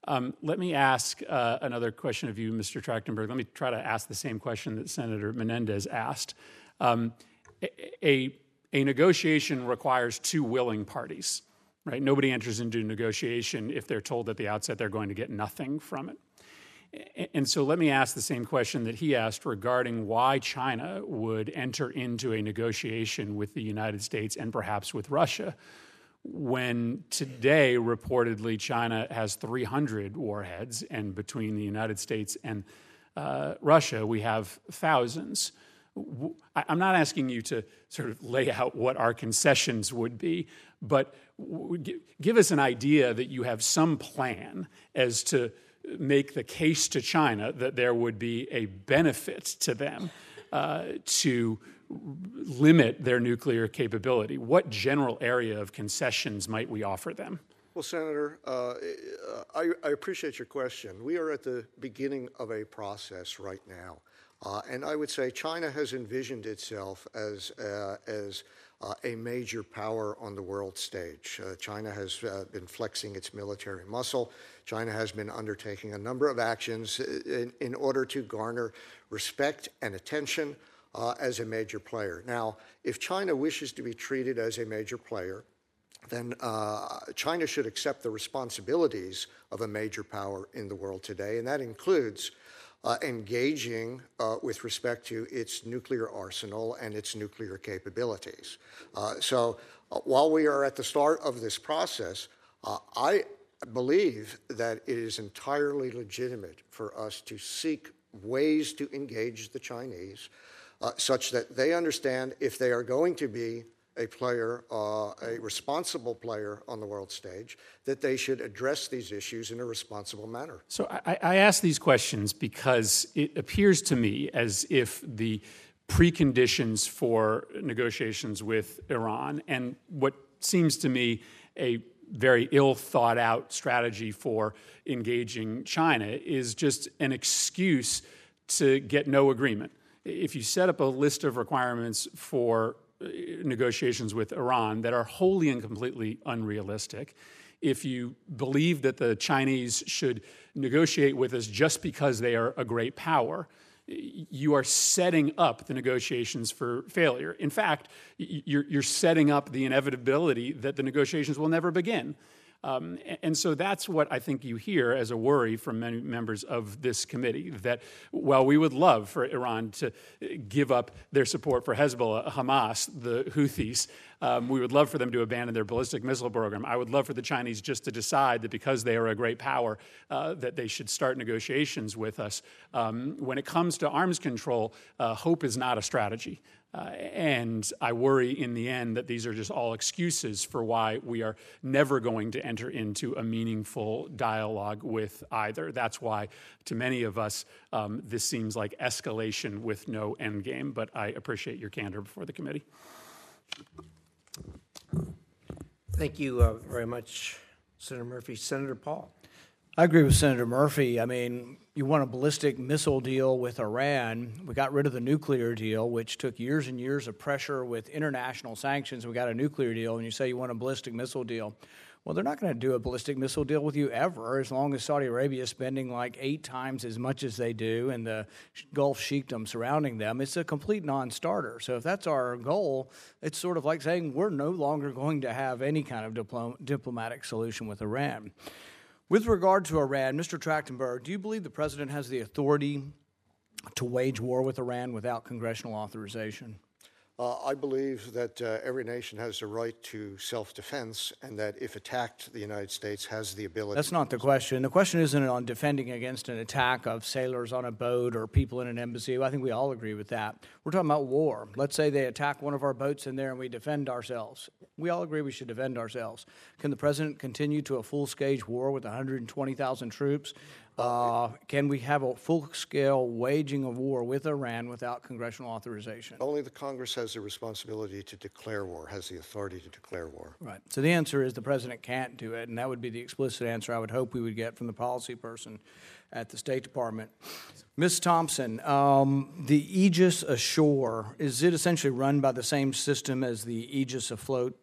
Um, let me ask uh, another question of you, Mr. Trachtenberg. Let me try to ask the same question that Senator Menendez asked. Um, a, a negotiation requires two willing parties, right? Nobody enters into a negotiation if they're told at the outset they're going to get nothing from it. And so let me ask the same question that he asked regarding why China would enter into a negotiation with the United States and perhaps with Russia when today reportedly China has 300 warheads, and between the United States and uh, Russia, we have thousands. I'm not asking you to sort of lay out what our concessions would be, but give us an idea that you have some plan as to make the case to China that there would be a benefit to them uh, to limit their nuclear capability? What general area of concessions might we offer them? Well, Senator, uh, I, I, appreciate your question. We are at the beginning of a process right now. Uh, and I would say China has envisioned itself as, uh, as uh, a major power on the world stage. Uh, China has uh, been flexing its military muscle. China has been undertaking a number of actions in, in order to garner respect and attention uh, as a major player. Now, if China wishes to be treated as a major player, then uh, China should accept the responsibilities of a major power in the world today, and that includes uh, engaging uh, with respect to its nuclear arsenal and its nuclear capabilities. Uh, so, uh, while we are at the start of this process, uh, I believe that it is entirely legitimate for us to seek ways to engage the Chinese uh, such that they understand if they are going to be a player, uh, a responsible player on the world stage, that they should address these issues in a responsible manner. So I, I ask these questions because it appears to me as if the preconditions for negotiations with Iran and what seems to me a very ill thought out strategy for engaging China is just an excuse to get no agreement. If you set up a list of requirements for uh, negotiations with Iran that are wholly and completely unrealistic, if you believe that the Chinese should negotiate with us just because they are a great power, you are setting up the negotiations for failure. In fact, you're, you're setting up the inevitability that the negotiations will never begin. Um, and so that's what I think you hear as a worry from many members of this committee that while we would love for Iran to give up their support for Hezbollah, Hamas, the Houthis, um, we would love for them to abandon their ballistic missile program. I would love for the Chinese just to decide that because they are a great power, uh, that they should start negotiations with us. Um, when it comes to arms control, uh, hope is not a strategy. Uh, and I worry in the end that these are just all excuses for why we are never going to enter into a meaningful dialogue with either. That's why, to many of us, um, this seems like escalation with no end game. But I appreciate your candor before the committee. Thank you uh, very much, Senator Murphy. Senator Paul. I agree with Senator Murphy. I mean, you want a ballistic missile deal with Iran. We got rid of the nuclear deal, which took years and years of pressure with international sanctions. We got a nuclear deal, and you say you want a ballistic missile deal. Well, they're not going to do a ballistic missile deal with you ever as long as Saudi Arabia is spending like eight times as much as they do and the Gulf sheikdom surrounding them. It's a complete non starter. So, if that's our goal, it's sort of like saying we're no longer going to have any kind of diplom- diplomatic solution with Iran. With regard to Iran, Mr. Trachtenberg, do you believe the president has the authority to wage war with Iran without congressional authorization? Uh, I believe that uh, every nation has the right to self defense, and that if attacked, the United States has the ability. That's not the question. The question isn't on defending against an attack of sailors on a boat or people in an embassy. I think we all agree with that. We're talking about war. Let's say they attack one of our boats in there and we defend ourselves. We all agree we should defend ourselves. Can the president continue to a full scale war with 120,000 troops uh, can we have a full scale waging of war with Iran without congressional authorization? Only the Congress has the responsibility to declare war, has the authority to declare war. Right. So the answer is the president can't do it, and that would be the explicit answer I would hope we would get from the policy person at the State Department. Ms. Thompson, um, the Aegis ashore, is it essentially run by the same system as the Aegis afloat?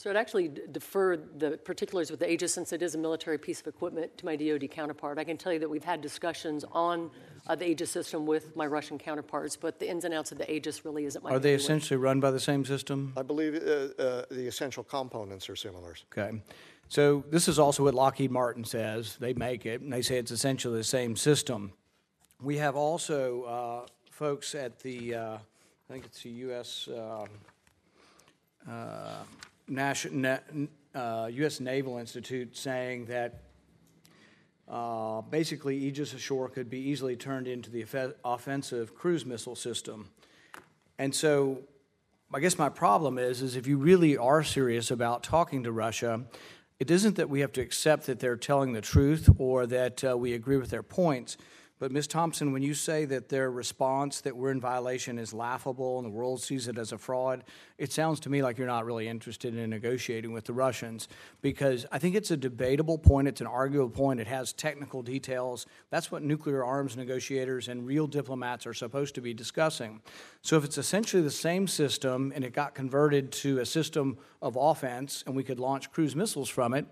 So I'd actually defer the particulars with the Aegis since it is a military piece of equipment to my DoD counterpart. I can tell you that we've had discussions on uh, the Aegis system with my Russian counterparts, but the ins and outs of the Aegis really isn't my. Are they essentially run by the same system? I believe uh, uh, the essential components are similar. Okay. So this is also what Lockheed Martin says. They make it, and they say it's essentially the same system. We have also uh, folks at the, uh, I think it's the U.S. Uh, U.S. Naval Institute saying that uh, basically Aegis Ashore could be easily turned into the offensive cruise missile system. And so I guess my problem is, is if you really are serious about talking to Russia, it isn't that we have to accept that they're telling the truth or that uh, we agree with their points but Ms. Thompson, when you say that their response that we're in violation is laughable and the world sees it as a fraud, it sounds to me like you're not really interested in negotiating with the Russians because I think it's a debatable point, it's an arguable point, it has technical details. That's what nuclear arms negotiators and real diplomats are supposed to be discussing. So if it's essentially the same system and it got converted to a system of offense and we could launch cruise missiles from it,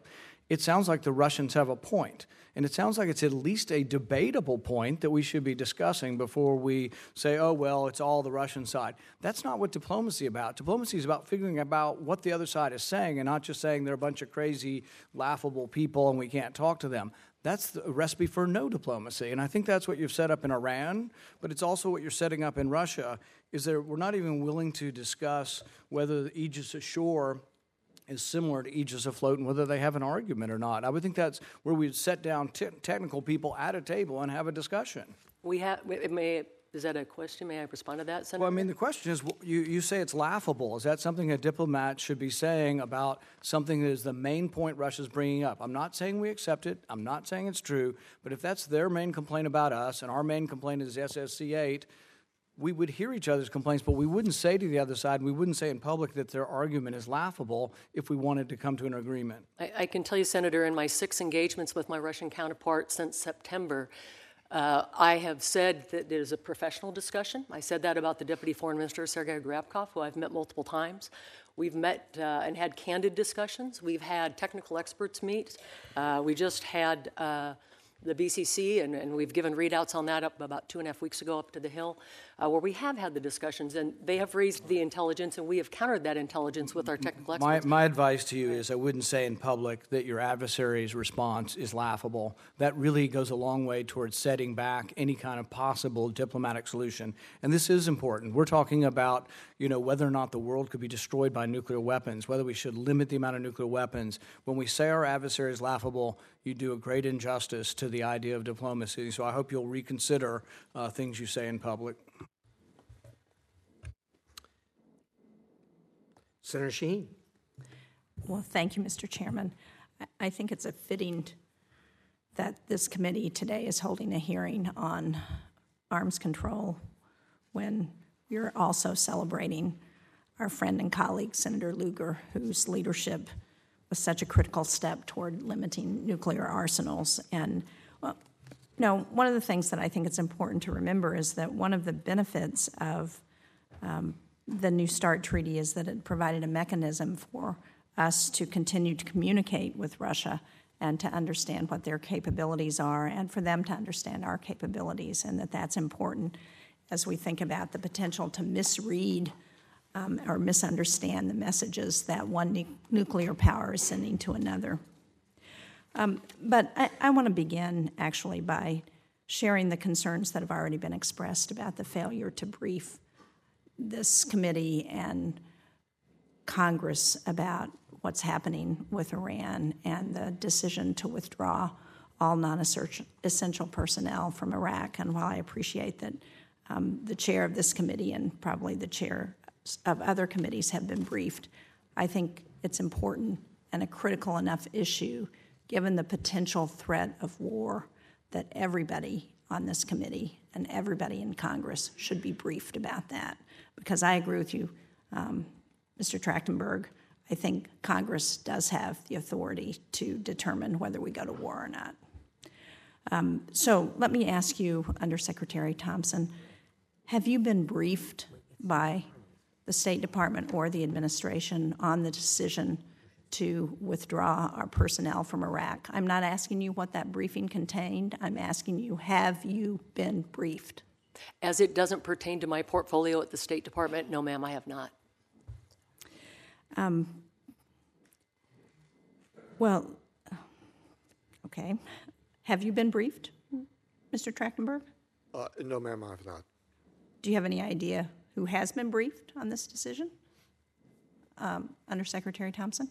it sounds like the Russians have a point. And it sounds like it's at least a debatable point that we should be discussing before we say, oh, well, it's all the Russian side. That's not what diplomacy is about. Diplomacy is about figuring out what the other side is saying and not just saying they're a bunch of crazy, laughable people and we can't talk to them. That's the recipe for no diplomacy. And I think that's what you've set up in Iran, but it's also what you're setting up in Russia, is that we're not even willing to discuss whether the Aegis ashore is similar to Aegis afloat and whether they have an argument or not. I would think that's where we'd set down t- technical people at a table and have a discussion. We have, it may is that a question? May I respond to that, Senator? Well, I mean, the question is, you, you say it's laughable. Is that something a diplomat should be saying about something that is the main point Russia's bringing up? I'm not saying we accept it. I'm not saying it's true. But if that's their main complaint about us, and our main complaint is SSC 8, we would hear each other's complaints, but we wouldn't say to the other side, we wouldn't say in public that their argument is laughable if we wanted to come to an agreement. I, I can tell you, Senator, in my six engagements with my Russian counterpart since September, uh, I have said that it is a professional discussion. I said that about the Deputy Foreign Minister, Sergei Ryabkov, who I've met multiple times. We've met uh, and had candid discussions. We've had technical experts meet. Uh, we just had uh, the BCC, and, and, we've given readouts on that up about two and a half weeks ago up to the Hill, uh, where we have had the discussions, and they have raised the intelligence, and we have countered that intelligence with our technical experts. My, my advice to you is I wouldn't say in public that your adversary's response is laughable. That really goes a long way towards setting back any kind of possible diplomatic solution. And this is important. We're talking about, you know, whether or not the world could be destroyed by nuclear weapons, whether we should limit the amount of nuclear weapons. When we say our adversary is laughable, you do a great injustice to the idea of diplomacy. So I hope you'll reconsider uh, things you say in public. Senator Shaheen. Well, thank you, Mr. Chairman. I think it's a fitting that this committee today is holding a hearing on arms control when we're also celebrating our friend and colleague, Senator Lugar, whose leadership was such a critical step toward limiting nuclear arsenals. And, well, you know, one of the things that I think it's important to remember is that one of the benefits of um, the New START treaty is that it provided a mechanism for us to continue to communicate with Russia and to understand what their capabilities are and for them to understand our capabilities, and that that's important as we think about the potential to misread um, or misunderstand the messages that one nu- nuclear power is sending to another. Um, but I, I want to begin actually by sharing the concerns that have already been expressed about the failure to brief this committee and Congress about what's happening with Iran and the decision to withdraw all non essential personnel from Iraq. And while I appreciate that um, the chair of this committee and probably the chair of other committees have been briefed, I think it's important and a critical enough issue given the potential threat of war that everybody on this committee and everybody in Congress should be briefed about that. Because I agree with you, um, Mr. Trachtenberg. I think Congress does have the authority to determine whether we go to war or not. Um, so let me ask you, Undersecretary Thompson, have you been briefed by the State Department or the administration on the decision to withdraw our personnel from Iraq. I'm not asking you what that briefing contained. I'm asking you, have you been briefed? As it doesn't pertain to my portfolio at the State Department, no, ma'am, I have not. Um, well, okay. Have you been briefed, Mr. Trachtenberg? Uh, no, ma'am, I have not. Do you have any idea who has been briefed on this decision? Um, Undersecretary Thompson?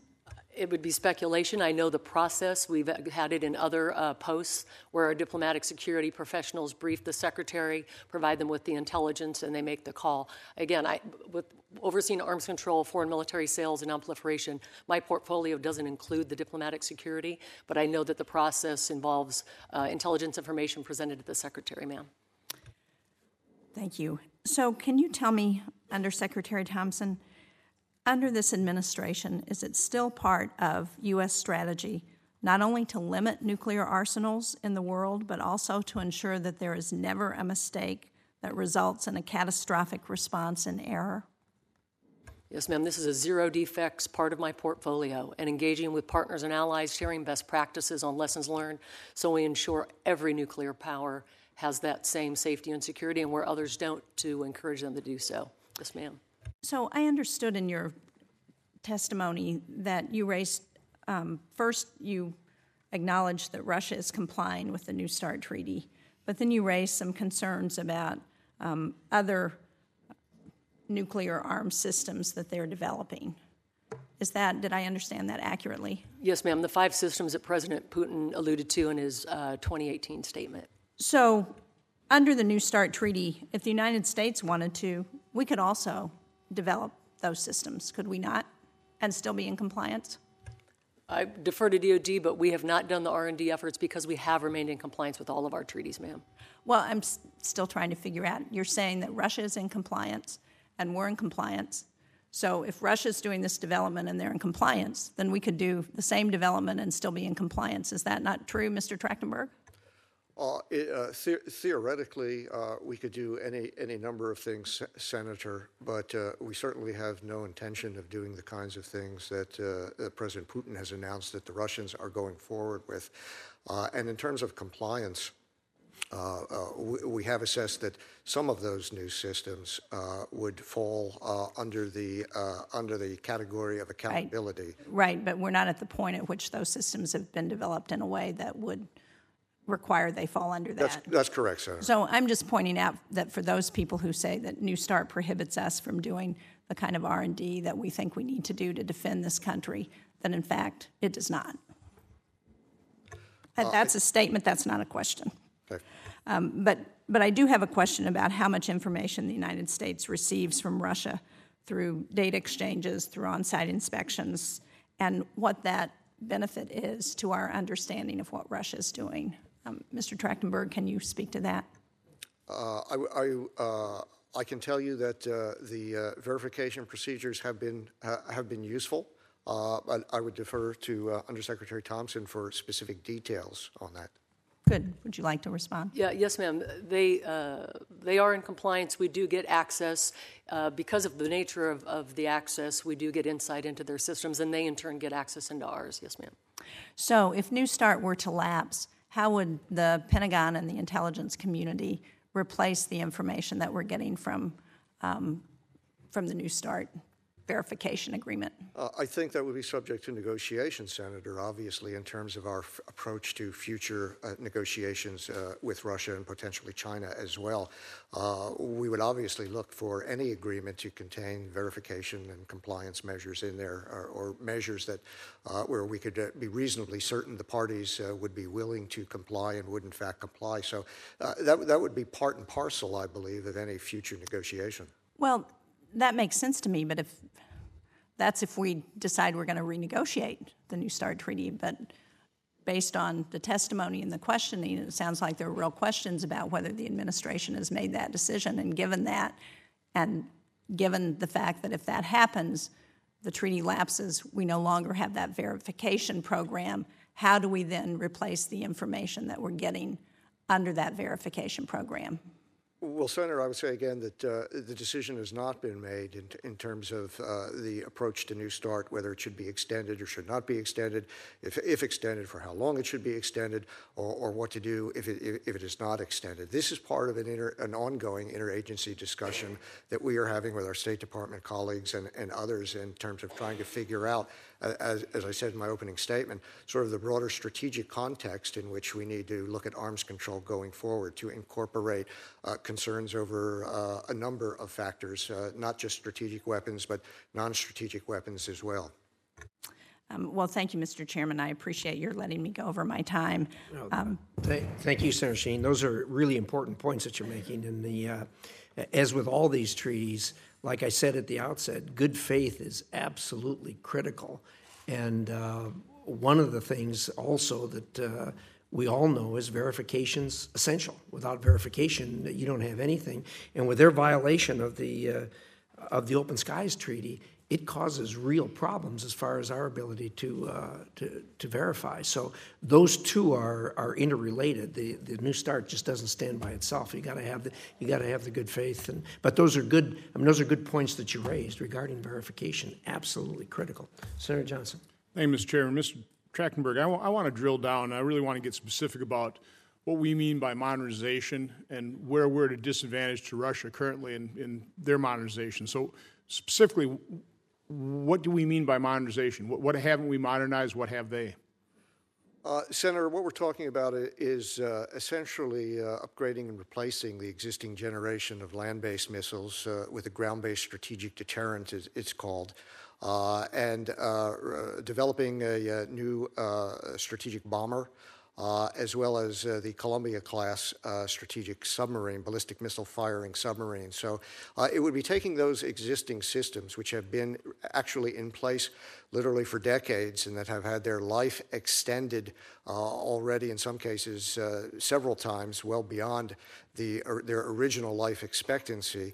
It would be speculation. I know the process. We've had it in other uh, posts where our diplomatic security professionals brief the secretary, provide them with the intelligence, and they make the call. Again, I, with overseeing arms control, foreign military sales, and nonproliferation, my portfolio doesn't include the diplomatic security, but I know that the process involves uh, intelligence information presented to the secretary, ma'am. Thank you. So, can you tell me, Undersecretary Thompson, under this administration, is it still part of U.S. strategy not only to limit nuclear arsenals in the world, but also to ensure that there is never a mistake that results in a catastrophic response and error? Yes, ma'am. This is a zero defects part of my portfolio and engaging with partners and allies, sharing best practices on lessons learned so we ensure every nuclear power has that same safety and security and where others don't to encourage them to do so. Yes, ma'am. So I understood in your testimony that you raised um, first you acknowledged that Russia is complying with the New START treaty, but then you raised some concerns about um, other nuclear armed systems that they're developing. Is that, did I understand that accurately? Yes, ma'am. The five systems that President Putin alluded to in his uh, 2018 statement. So under the New START treaty, if the United States wanted to, we could also develop those systems, could we not? And still be in compliance? I defer to DOD, but we have not done the R&D efforts because we have remained in compliance with all of our treaties, ma'am. Well, I'm s- still trying to figure out, you're saying that Russia is in compliance and we're in compliance. So if Russia's doing this development and they're in compliance, then we could do the same development and still be in compliance. Is that not true, Mr. Trachtenberg? Uh, it, uh, the- theoretically, uh, we could do any, any number of things, Senator, but uh, we certainly have no intention of doing the kinds of things that uh, President Putin has announced that the Russians are going forward with. Uh, and in terms of compliance, uh, uh, we, we have assessed that some of those new systems uh, would fall uh, under the uh, under the category of accountability. Right, but we're not at the point at which those systems have been developed in a way that would require they fall under that. that's correct, Senator. So I'm just pointing out that for those people who say that New START prohibits us from doing the kind of R&D that we think we need to do to defend this country, that in fact, it does not. Uh, That's a statement, that's not a question. Okay. Um, But, but I do have a question about how much information the United States receives from Russia through data exchanges, through on-site inspections, and what that benefit is to our understanding of what Russia is doing. Um, Mr. Trachtenberg, can you speak to that? Uh, I, I, uh, I can tell you that uh, the uh, verification procedures have been, uh, have been useful, uh, but I would defer to uh, Undersecretary Thompson for specific details on that. Good. Would you like to respond? Yeah, yes, ma'am. They, uh, they are in compliance. We do get access. Uh, Because of the nature of, of the access, we do get insight into their systems, and they in turn get access into ours. Yes, ma'am. So if New START were to lapse, how would the Pentagon and the intelligence community replace the information that we're getting from, um, from the New START verification agreement? Uh, I think that would be subject to negotiation, Senator, obviously, in terms of our f- approach to future uh, negotiations uh, with Russia and potentially China as well. Uh, we would obviously look for any agreement to contain verification and compliance measures in there, or, or measures that uh, where we could uh, be reasonably certain the parties uh, would be willing to comply and would in fact comply. So uh, that that would be part and parcel, I believe, of any future negotiation. Well, that makes sense to me, but if, that's if we decide we're going to renegotiate the New START treaty, but based on the testimony and the questioning, it sounds like there are real questions about whether the administration has made that decision, and given that, and given the fact that if that happens, the treaty lapses, we no longer have that verification program, how do we then replace the information that we're getting under that verification program? Well, Senator, I would say again that uh, the decision has not been made in, in terms of uh, the approach to New START, whether it should be extended or should not be extended, if, if extended, for how long it should be extended, or, or what to do if it, if it is not extended. This is part of an, inter, an ongoing interagency discussion that we are having with our State Department colleagues and, and others in terms of trying to figure out as, as I said in my opening statement, sort of the broader strategic context in which we need to look at arms control going forward to incorporate uh, concerns over uh, a number of factors, uh, not just strategic weapons, but non strategic weapons as well. Um, Well, thank you, Mr. Chairman. I appreciate your letting me go over my time. Um, Thank thank you, Senator Shaheen. Those are really important points that you're making. And the, uh, as with all these treaties, like I said at the outset, good faith is absolutely critical. And uh, one of the things also that uh, we all know is verification's essential. Without verification, you don't have anything. And with their violation of the uh, of the Open Skies Treaty, it causes real problems as far as our ability to uh, to, to verify. So those two are are interrelated. The the New START just doesn't stand by itself. You got to have the you got to have the good faith. And but those are good. I mean, those are good points that you raised regarding verification. Absolutely critical, Senator Johnson. Thank you, Mr. Chairman. Mr. Trachtenberg, I want to drill down. I really want to get specific about what we mean by modernization and where we're at a disadvantage to Russia currently in, in their modernization. So, specifically, what do we mean by modernization? What, what haven't we modernized? What have they? Uh, Senator, what we're talking about is uh, essentially uh, upgrading and replacing the existing generation of land based missiles uh, with a ground based strategic deterrent, as it's called, uh, and uh, developing a, a new strategic bomber. Uh, as well as uh, the Columbia class uh, strategic submarine, ballistic missile firing submarine. So uh, it would be taking those existing systems, which have been actually in place literally for decades and that have had their life extended uh, already, in some cases, uh, several times, well beyond the, their original life expectancy,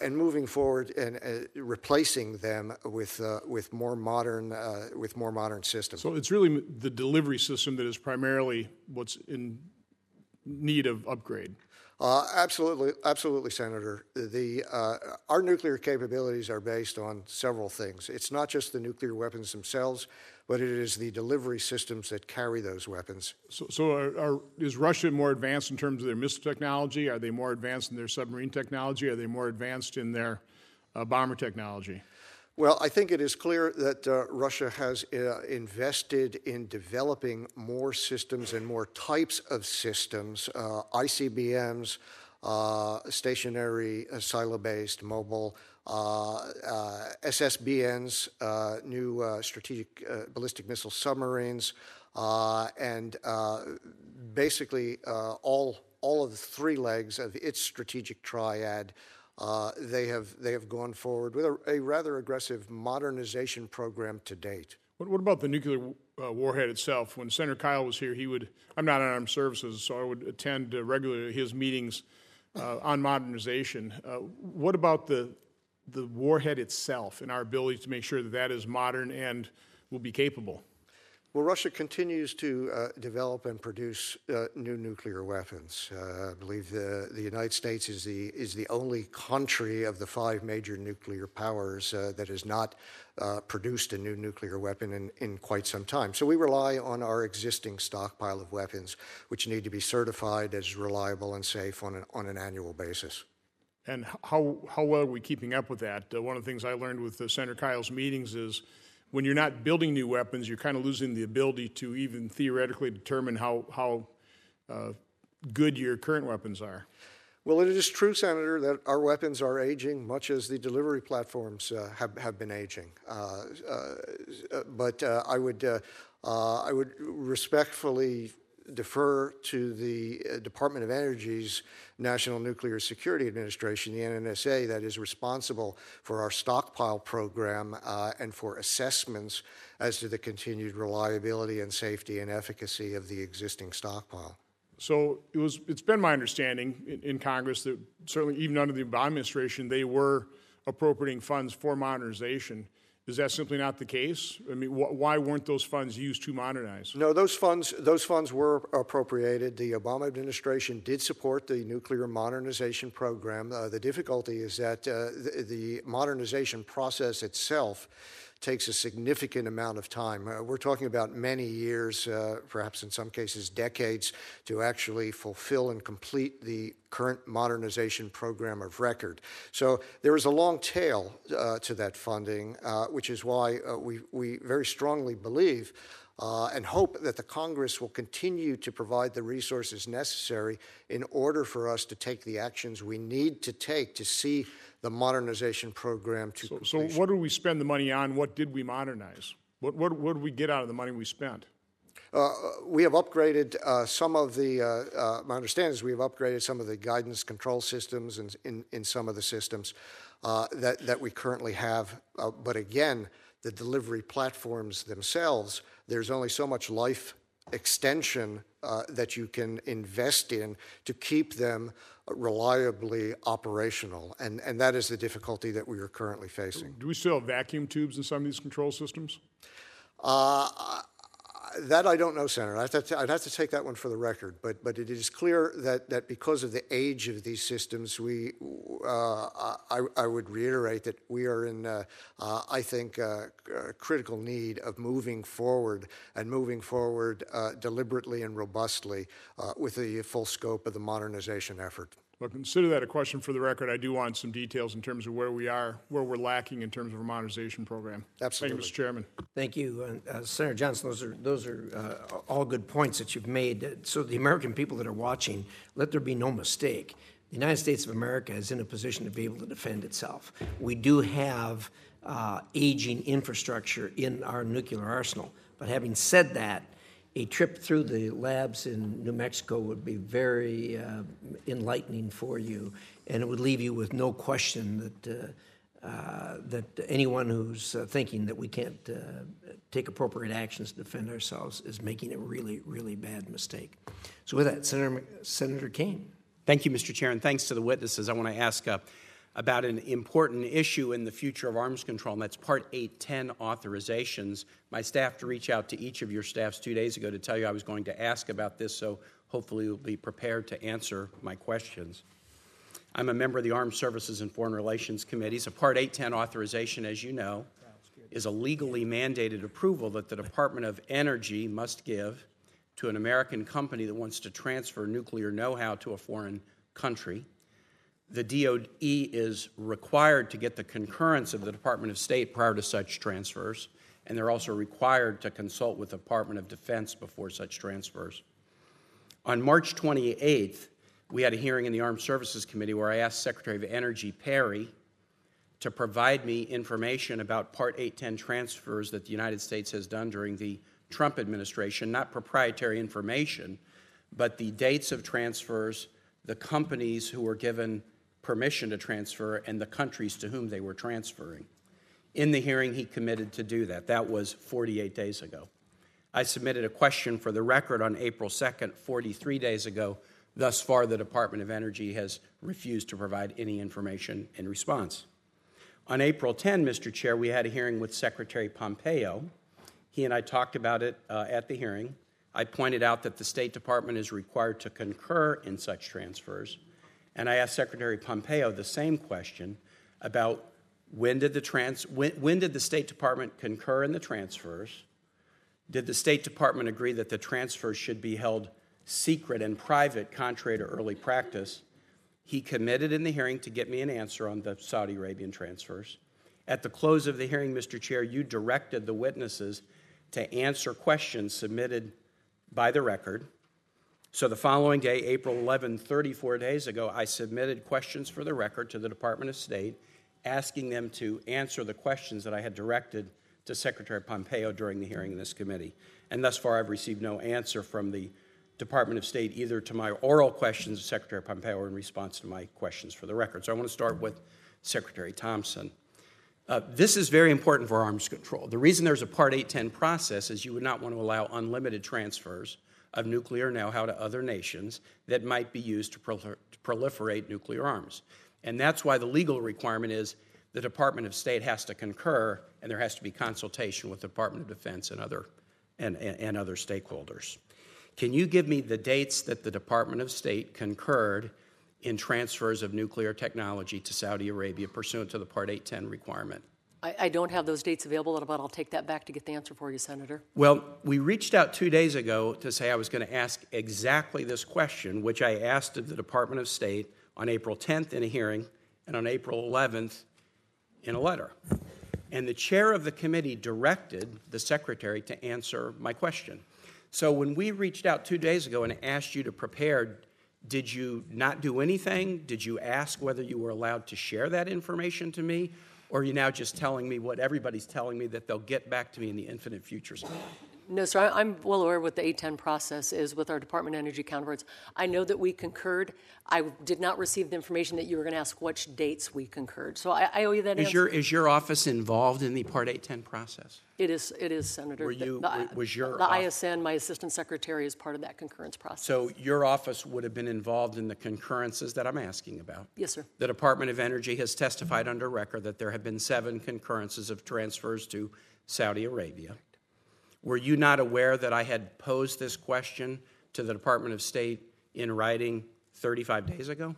and moving forward and replacing them with, with, more modern, with more modern systems. So it's really the delivery system that is primarily what's in need of upgrade. Uh, absolutely, absolutely, Senator. The, uh, our nuclear capabilities are based on several things. It's not just the nuclear weapons themselves, but it is the delivery systems that carry those weapons. So, so are, are, is Russia more advanced in terms of their missile technology? Are they more advanced in their submarine technology? Are they more advanced in their uh, bomber technology? Well, I think it is clear that uh, Russia has uh, invested in developing more systems and more types of systems, uh, ICBMs, uh, stationary, uh, silo based, mobile, uh, SSBNs, new strategic ballistic missile submarines, and basically all, all of the three legs of its strategic triad. Uh, they, have, they have gone forward with a, a, rather aggressive modernization program to date. What, what about the nuclear uh, warhead itself? When Senator Kyl was here, he would, I'm not on armed services, so I would attend uh, regularly his meetings uh, on modernization. Uh, what about the, the warhead itself and our ability to make sure that that is modern and will be capable? Well, Russia continues to uh, develop and produce uh, new nuclear weapons. Uh, I believe the, the United States is the, is the only country of the five major nuclear powers uh, that has not uh, produced a new nuclear weapon in, in quite some time. So we rely on our existing stockpile of weapons, which need to be certified as reliable and safe on an, on an annual basis. And how, how well are we keeping up with that? Uh, one of the things I learned with Senator Kyl's meetings is when you're not building new weapons, you're kind of losing the ability to even theoretically determine how, how uh, good your current weapons are. Well, it is true, Senator, that our weapons are aging, much as the delivery platforms uh, have, have been aging. Uh, uh but uh, I would, uh, I would respectfully defer to the uh, Department of Energy's National Nuclear Security Administration, the NNSA, that is responsible for our stockpile program uh, and for assessments as to the continued reliability and safety and efficacy of the existing stockpile. So it was, it's been my understanding in, in Congress that certainly even under the Obama administration, they were appropriating funds for modernization. Is that simply not the case? I mean, wh- why weren't those funds used to modernize? No, those funds those funds were appropriated. The Obama administration did support the nuclear modernization program. Uh, the difficulty is that uh, the, the modernization process itself takes a significant amount of time. Uh, we're talking about many years, uh, perhaps in some cases decades, to actually fulfill and complete the current modernization program of record. So there is a long tail uh, to that funding, uh, which is why uh, we, we very strongly believe uh, and hope that the Congress will continue to provide the resources necessary in order for us to take the actions we need to take to see the modernization program to so, so what did we spend the money on? What did we modernize? What, what, what did we get out of the money we spent? Uh, we have upgraded uh, some of the, uh, uh my understanding is we have upgraded some of the guidance control systems in, in, in some of the systems uh, that, that we currently have. Uh, but again, the delivery platforms themselves, there's only so much life extension that you can invest in to keep them reliably operational. And, and that is the difficulty that we are currently facing. Do we still have vacuum tubes in some of these control systems? Uh, that I don't know, Senator. I'd have, to, I'd have, to, take that one for the record. But, but it is clear that, that because of the age of these systems, we, uh, I, I, would reiterate that we are in, uh, uh, I think, uh, critical need of moving forward and moving forward uh, deliberately and robustly uh, with the full scope of the modernization effort. Well, consider that a question for the record. I do want some details in terms of where we are, where we're lacking in terms of a modernization program. Absolutely. Thank you, Mr. Chairman. Thank you. Uh, Senator Johnson, those are, those are uh, all good points that you've made. So, the American people that are watching, let there be no mistake. The United States of America is in a position to be able to defend itself. We do have uh, aging infrastructure in our nuclear arsenal. But having said that, a trip through the labs in New Mexico would be very uh, enlightening for you, and it would leave you with no question that. Uh, uh, that anyone who's uh, thinking that we can't uh, take appropriate actions to defend ourselves is making a really, really bad mistake. So, with that, Senator, Senator Kaine. Thank you, Mr. Chair, and thanks to the witnesses. I want to ask uh, about an important issue in the future of arms control, and that's Part 810 authorizations. My staff to reach out to each of your staffs two days ago to tell you I was going to ask about this, so hopefully you'll be prepared to answer my questions. I'm a member of the Armed Services and Foreign Relations Committees. A Part 810 authorization, as you know, is a legally mandated approval that the Department of Energy must give to an American company that wants to transfer nuclear know how to a foreign country. The DOE is required to get the concurrence of the Department of State prior to such transfers, and they're also required to consult with the Department of Defense before such transfers. On March 28th, we had a hearing in the Armed Services Committee where I asked Secretary of Energy Perry to provide me information about Part 810 transfers that the United States has done during the Trump administration, not proprietary information, but the dates of transfers, the companies who were given permission to transfer, and the countries to whom they were transferring. In the hearing, he committed to do that. That was 48 days ago. I submitted a question for the record on April 2nd, 43 days ago, Thus far, the Department of Energy has refused to provide any information in response. On April 10, Mr. Chair, we had a hearing with Secretary Pompeo. He and I talked about it uh, at the hearing. I pointed out that the State Department is required to concur in such transfers. And I asked Secretary Pompeo the same question about when did the, trans- when, when did the State Department concur in the transfers? Did the State Department agree that the transfers should be held secret and private, contrary to early practice. He committed in the hearing to get me an answer on the Saudi Arabian transfers. At the close of the hearing, Mr. Chair, you directed the witnesses to answer questions submitted by the record. So the following day, April 11, 34 days ago, I submitted questions for the record to the Department of State, asking them to answer the questions that I had directed to Secretary Pompeo during the hearing in this committee. And thus far, I've received no answer from the Department of State either to my oral questions of Secretary Pompeo or in response to my questions for the record. So I want to start with Secretary Thompson. Uh, this is very important for arms control. The reason there's a Part 810 process is you would not want to allow unlimited transfers of nuclear know how to other nations that might be used to, prol- to proliferate nuclear arms. And that's why the legal requirement is the Department of State has to concur and there has to be consultation with the Department of Defense and other, and, and, and other stakeholders. Can you give me the dates that the Department of State concurred in transfers of nuclear technology to Saudi Arabia pursuant to the Part 810 requirement? I, I don't have those dates available, but I'll take that back to get the answer for you, Senator. Well, we reached out two days ago to say I was going to ask exactly this question, which I asked of the Department of State on April 10th in a hearing and on April 11th in a letter. And the chair of the committee directed the secretary to answer my question. So when we reached out two days ago and asked you to prepare, did you not do anything? Did you ask whether you were allowed to share that information to me? Or are you now just telling me what everybody's telling me that they'll get back to me in the infinite future? No, sir. I'm well aware what the 810 process is with our Department of Energy counterparts. I know that we concurred. I did not receive the information that you were going to ask which dates we concurred. So I, I owe you that is answer. Your, is your office involved in the Part 810 process? It is, it is, Senator. Were you, the, was your the ISN, my assistant secretary, is part of that concurrence process. So your office would have been involved in the concurrences that I'm asking about? Yes, sir. The Department of Energy has testified under record that there have been seven concurrences of transfers to Saudi Arabia. Were you not aware that I had posed this question to the Department of State in writing 35 days ago?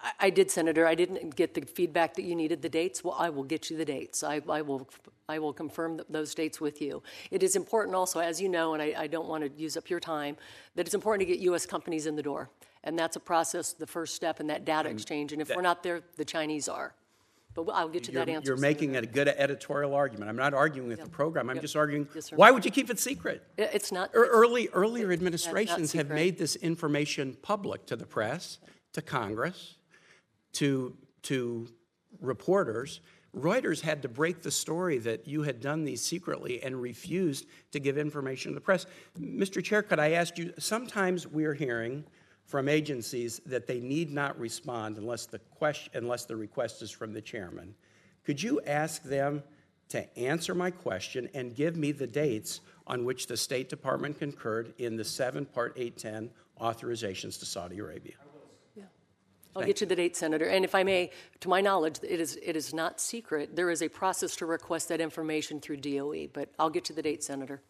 I, I did, Senator. I didn't get the feedback that you needed the dates. Well, I will get you the dates. I, I will. I will confirm those dates with you. It is important also, as you know, and I, I don't want to use up your time, that it's important to get U.S. companies in the door. And that's a process, the first step in that data exchange. And if we're not there, the Chinese are. But I'll get you you're, that answer. You're making a good editorial argument. I'm not arguing with the program. I'm Yep. just arguing Yes, why would you keep it secret? It's not. Er- it's- Early, earlier administrations have made this information public to the press, to Congress, to, to reporters. Reuters had to break the story that you had done these secretly and refused to give information to the press. Mr. Chair, could I ask you? Sometimes we're hearing from agencies that they need not respond unless the question, unless the request is from the chairman. Could you ask them to answer my question and give me the dates on which the State Department concurred in the seven Part 810 authorizations to Saudi Arabia? I'll get you the date, Senator. And if I may, to my knowledge, it is, it is not secret. There is a process to request that information through DOE, but I'll get you the date, Senator.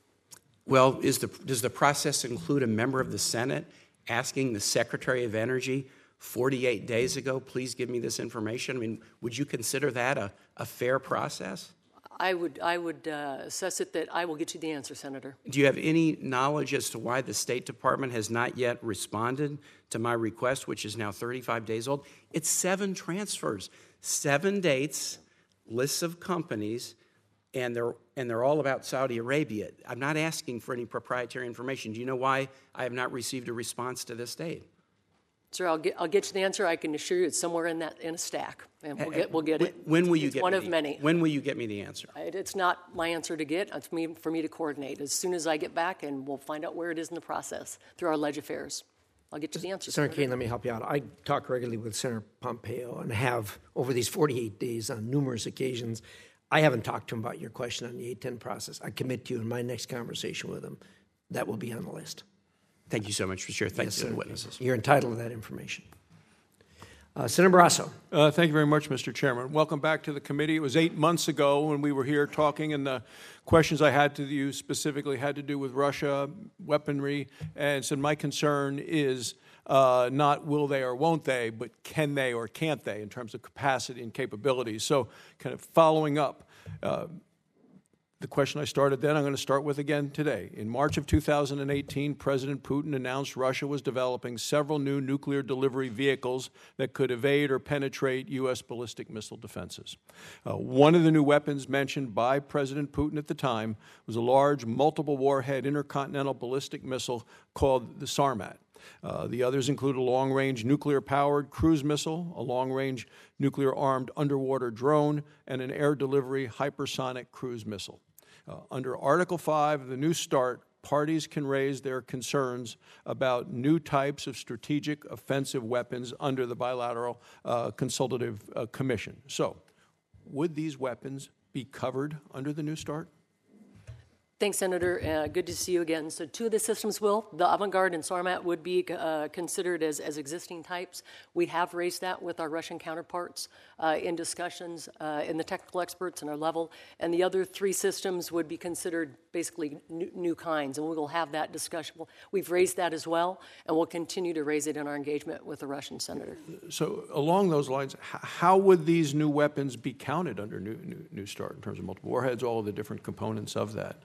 Well, is the, does the process include a member of the Senate asking the Secretary of Energy 48 days ago, please give me this information? I mean, would you consider that a, a fair process? I would, I would uh, assess it that I will get you the answer, Senator. Do you have any knowledge as to why the State Department has not yet responded to my request, which is now 35 days old? It's seven transfers, seven dates, lists of companies, and they're, and they're all about Saudi Arabia. I'm not asking for any proprietary information. Do you know why I have not received a response to this date? Sir, I'll get, I'll get you the answer. I can assure you it's somewhere in that, in a stack, and we'll get, we'll get it. When will you It's get one me of the- many. When will you get me the answer? It- It's not my answer to get, it's me, for me to coordinate. As soon as I get back, and we'll find out where it is in the process through our ledge affairs. I'll get you the answer, Senator Senator. Kaine, let me help you out. I talk regularly with Senator Pompeo and have over these 48 days on numerous occasions. I haven't talked to him about your question on the 810 process. I commit to you in my next conversation with him, that will be on the list. Thank you so much, for Chair. Thank Yes, you to the witnesses. You're entitled to that information. Uh, Senator Barrasso. Uh, Thank you very much, Mr. Chairman. Welcome back to the committee. It was eight months ago when we were here talking, and the questions I had to you specifically had to do with Russia, weaponry, and said my concern is uh, not will they or won't they, but can they or can't they in terms of capacity and capabilities. So, kind of following up, uh, the question I started then, I'm going to start with again today. In March of 2018, President Putin announced Russia was developing several new nuclear delivery vehicles that could evade or penetrate U.S. ballistic missile defenses. Uh, one of the new weapons mentioned by President Putin at the time was a large, multiple warhead intercontinental ballistic missile called the Sarmat. Uh, the others include a long range nuclear powered cruise missile, a long range nuclear armed underwater drone, and an air delivery hypersonic cruise missile. Uh, under Article 5 of the New START, parties can raise their concerns about new types of strategic offensive weapons under the Bilateral uh, Consultative uh, Commission. So, would these weapons be covered under the New START? Thanks, Senator. Uh, good to see you again. So, two of the systems will. The Avangard and Sarmat would be uh, considered as, as existing types. We have raised that with our Russian counterparts uh, in discussions uh, in the technical experts and our level. And the other three systems would be considered basically new, new kinds, and we will have that discussion. We've raised that as well, and we'll continue to raise it in our engagement with the Russian senator. So, along those lines, how would these new weapons be counted under New, new, new START in terms of multiple warheads, all of the different components of that?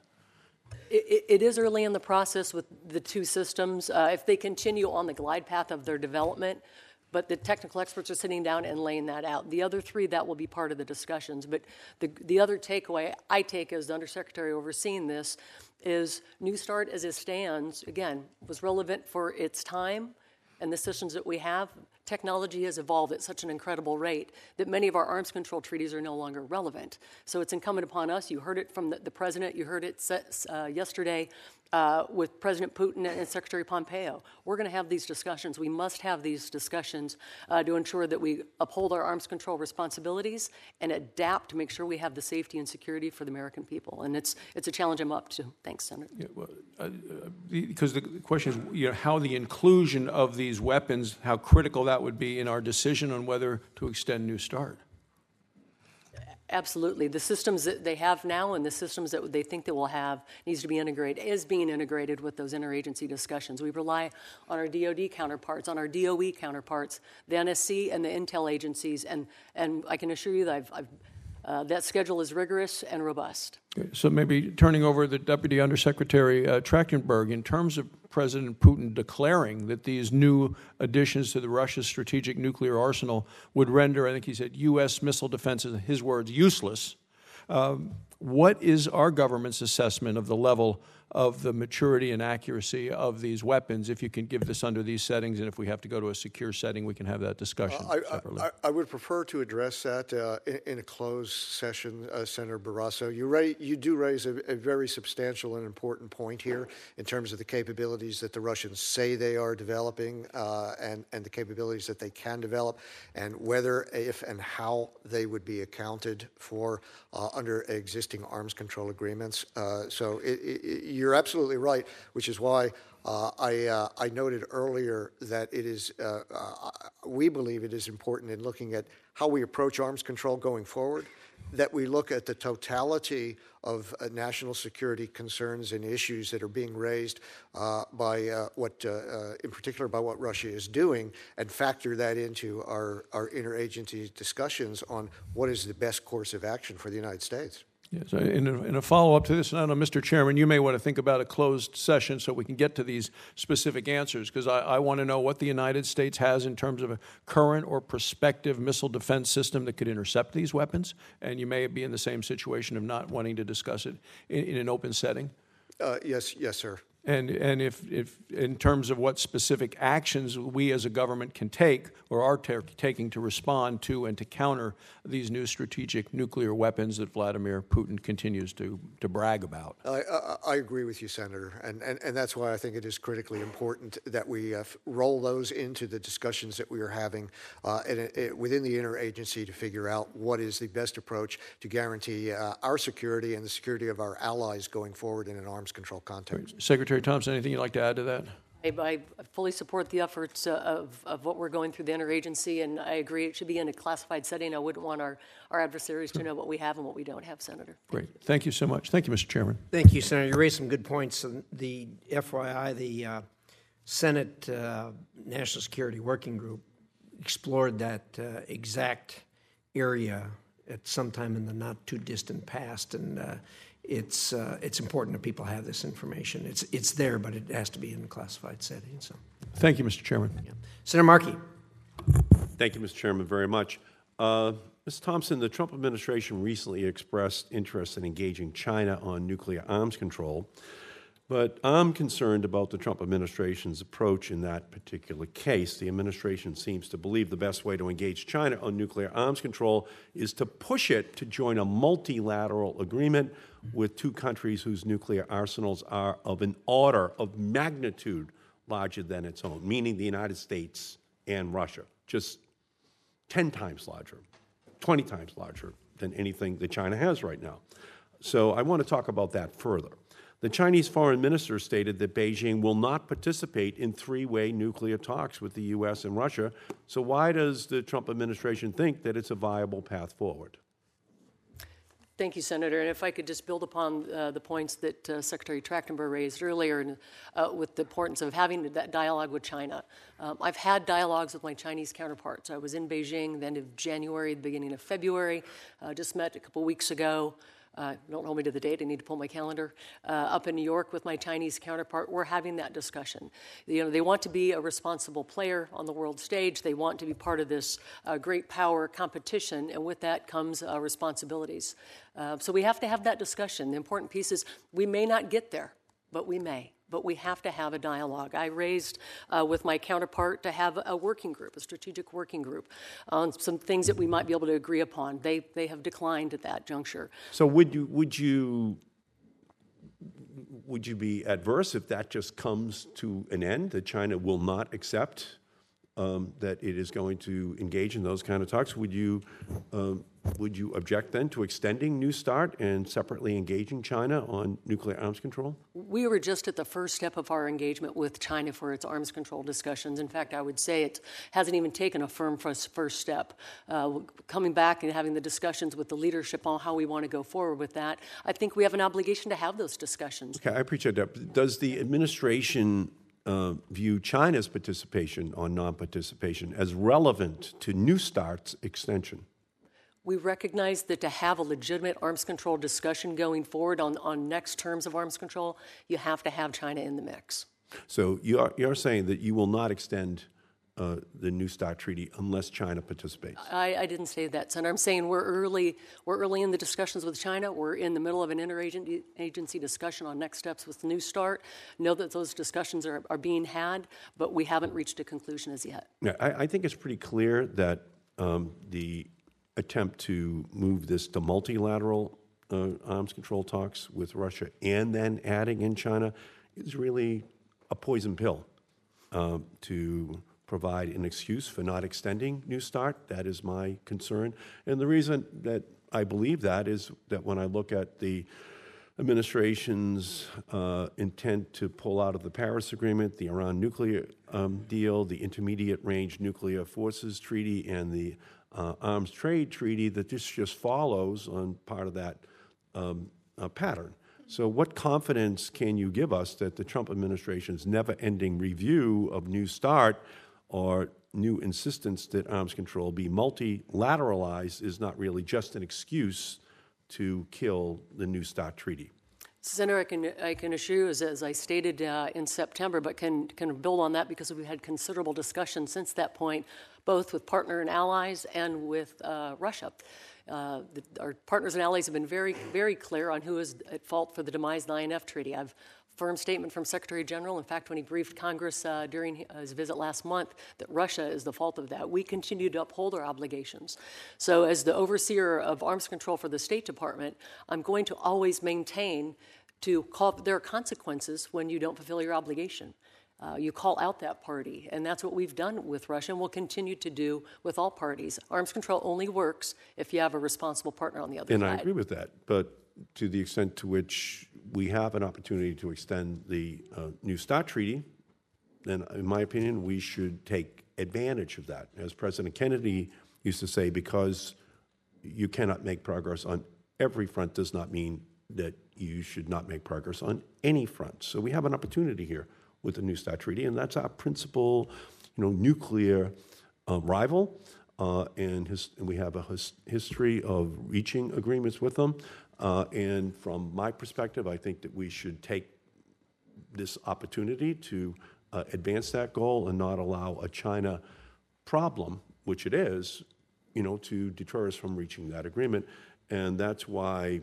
It, is early in the process with the two systems. Uh, if they continue on the glide path of their development, but the technical experts are sitting down and laying that out. The other three, that will be part of the discussions. But the, the other takeaway I take as the undersecretary overseeing this is New START as it stands, again, was relevant for its time and the systems that we have. Technology has evolved at such an incredible rate that many of our arms control treaties are no longer relevant. So it's incumbent upon us. You heard it from the, the president. You heard it uh, yesterday uh, with President Putin and Secretary Pompeo. We're going to have these discussions. We must have these discussions uh, to ensure that we uphold our arms control responsibilities and adapt to make sure we have the safety and security for the American people. And it's it's a challenge I'm up to. Thanks, Senator. Yeah, well, uh, Because the question is, you know, how the inclusion of these weapons, how critical that would be in our decision on whether to extend New START. Absolutely. The systems that they have now and the systems that they think they will have needs to be integrated, is being integrated with those interagency discussions. We rely on our DoD counterparts, on our DOE counterparts, the NSC and the intel agencies, and, and I can assure you that I've, I've, uh, that schedule is rigorous and robust. So maybe turning over the Deputy Undersecretary uh, Trachtenberg, in terms of President Putin declaring that these new additions to the Russia's strategic nuclear arsenal would render, I think he said, U.S. missile defenses, his words, useless. Um, what is our government's assessment of the level of the maturity and accuracy of these weapons? If you can give this under these settings, and if we have to go to a secure setting, we can have that discussion I, separately. I, I would prefer to address that uh, in, in a closed session, uh, Senator Barrasso. You, ra- you do raise a, a very substantial and important point here in terms of the capabilities that the Russians say they are developing uh, and, and the capabilities that they can develop, and whether, if, and how they would be accounted for uh, under existing arms control agreements. Uh, so it, it, you're absolutely right, which is why uh, I, uh, I noted earlier that it is, uh, uh, we believe it is important in looking at how we approach arms control going forward, that we look at the totality of uh, national security concerns and issues that are being raised uh, by what, in particular, by what Russia is doing, and factor that into our, our interagency discussions on what is the best course of action for the United States. Yes, in a, in a follow-up to this, and I know, Mr. Chairman, you may want to think about a closed session so we can get to these specific answers, because I, I want to know what the United States has in terms of a current or prospective missile defense system that could intercept these weapons, and you may be in the same situation of not wanting to discuss it in, in an open setting. Uh, yes, yes, sir. And, and if, if, in terms of what specific actions we as a government can take or are taking to respond to and to counter these new strategic nuclear weapons that Vladimir Putin continues to, to brag about. I, I, I agree with you, Senator. And, and, and that's why I think it is critically important that we uh, roll those into the discussions that we are having uh, it, it, within the interagency to figure out what is the best approach to guarantee uh, our security and the security of our allies going forward in an arms control context. Secretary Secretary Thompson, anything you'd like to add to that? I, I fully support the efforts uh, of, of what we're going through the interagency, and I agree it should be in a classified setting. I wouldn't want our, our adversaries to know what we have and what we don't have, Senator. Great. Thank you so much. Thank you, Mr. Chairman. Thank you, Senator. You raised some good points. The FYI, the uh, Senate uh, National Security Working Group explored that uh, exact area at some time in the not too distant past, and uh, it's uh, it's important that people have this information. It's it's there, but it has to be in a classified setting. So, thank you, Mr. Chairman. Yeah. Senator Markey. Thank you, Mr. Chairman, very much. Uh, Ms. Thompson, the Trump administration recently expressed interest in engaging China on nuclear arms control. But I'm concerned about the Trump administration's approach in that particular case. The administration seems to believe the best way to engage China on nuclear arms control is to push it to join a multilateral agreement with two countries whose nuclear arsenals are of an order of magnitude larger than its own, meaning the United States and Russia, just 10 times larger, 20 times larger than anything that China has right now. So I want to talk about that further. The Chinese foreign minister stated that Beijing will not participate in three way nuclear talks with the U.S. and Russia. So, why does the Trump administration think that it's a viable path forward? Thank you, Senator. And if I could just build upon uh, the points that uh, Secretary Trachtenberg raised earlier and, uh, with the importance of having that dialogue with China. Um, I've had dialogues with my Chinese counterparts. I was in Beijing the end of January, the beginning of February, uh, just met a couple weeks ago uh, don't hold me to the date, I need to pull my calendar, uh, up in New York with my Chinese counterpart. We're having that discussion. You know, they want to be a responsible player on the world stage. They want to be part of this uh, great power competition, and with that comes uh, responsibilities. Uh, so we have to have that discussion. The important piece is we may not get there, but we may but we have to have a dialogue. I raised uh, with my counterpart to have a working group, a strategic working group, on some things that we might be able to agree upon. They, they have declined at that juncture. So would you, would you would you be adverse if that just comes to an end, that China will not accept um, that it is going to engage in those kind of talks? Would you um, would you object then to extending New START and separately engaging China on nuclear arms control? We were just at the first step of our engagement with China for its arms control discussions. In fact, I would say it hasn't even taken a firm first step. Uh, coming back and having the discussions with the leadership on how we want to go forward with that, I think we have an obligation to have those discussions. Okay, I appreciate that. Does the administration uh, view China's participation on non participation as relevant to New START's extension? We recognize that to have a legitimate arms control discussion going forward on, on next terms of arms control, you have to have China in the mix. So you're, you're saying that you will not extend uh, the New START treaty unless China participates. I, I didn't say that, Senator. I'm saying we're early. We're early in the discussions with China. We're in the middle of an interagency discussion on next steps with New START. Know that those discussions are, are being had, but we haven't reached a conclusion as yet. Yeah, I, I think it's pretty clear that um, the attempt to move this to multilateral uh, arms control talks with Russia and then adding in China is really a poison pill uh, to provide an excuse for not extending New START. That is my concern. And the reason that I believe that is that when I look at the administration's uh, intent to pull out of the Paris Agreement, the Iran nuclear um, deal, the Intermediate Range Nuclear Forces Treaty, and the uh, Arms Trade Treaty, that this just follows on part of that um, uh, pattern. So, what confidence can you give us that the Trump administration's never ending review of New START or new insistence that arms control be multilateralized is not really just an excuse to kill the New START treaty? Senator, I can, I can assure you, as, as I stated uh, in September, but can, can build on that because we've had considerable discussion since that point, both with partner and allies and with uh, Russia. Uh, the, our partners and allies have been very, very clear on who is at fault for the demise of the INF Treaty. I've firm statement from Secretary General. In fact, when he briefed Congress uh, during his visit last month, that Russia is the fault of that. We continue to uphold our obligations. So, as the overseer of arms control for the State Department, I'm going to always maintain to call there are consequences when you don't fulfill your obligation. Uh, you call out that party, and that's what we've done with Russia, and we'll continue to do with all parties. Arms control only works if you have a responsible partner on the other and side. And I agree with that, but to the extent to which we have an opportunity to extend the uh, New START treaty, then, in my opinion, we should take advantage of that. As President Kennedy used to say, because you cannot make progress on every front does not mean that you should not make progress on any front. So we have an opportunity here with the New START treaty, and that's our principal, you know, nuclear uh, rival. Uh, and, his, and, we have a his, history of reaching agreements with them. Uh, and from my perspective, I think that we should take this opportunity to uh, advance that goal and not allow a China problem, which it is, you know, to deter us from reaching that agreement. And that's why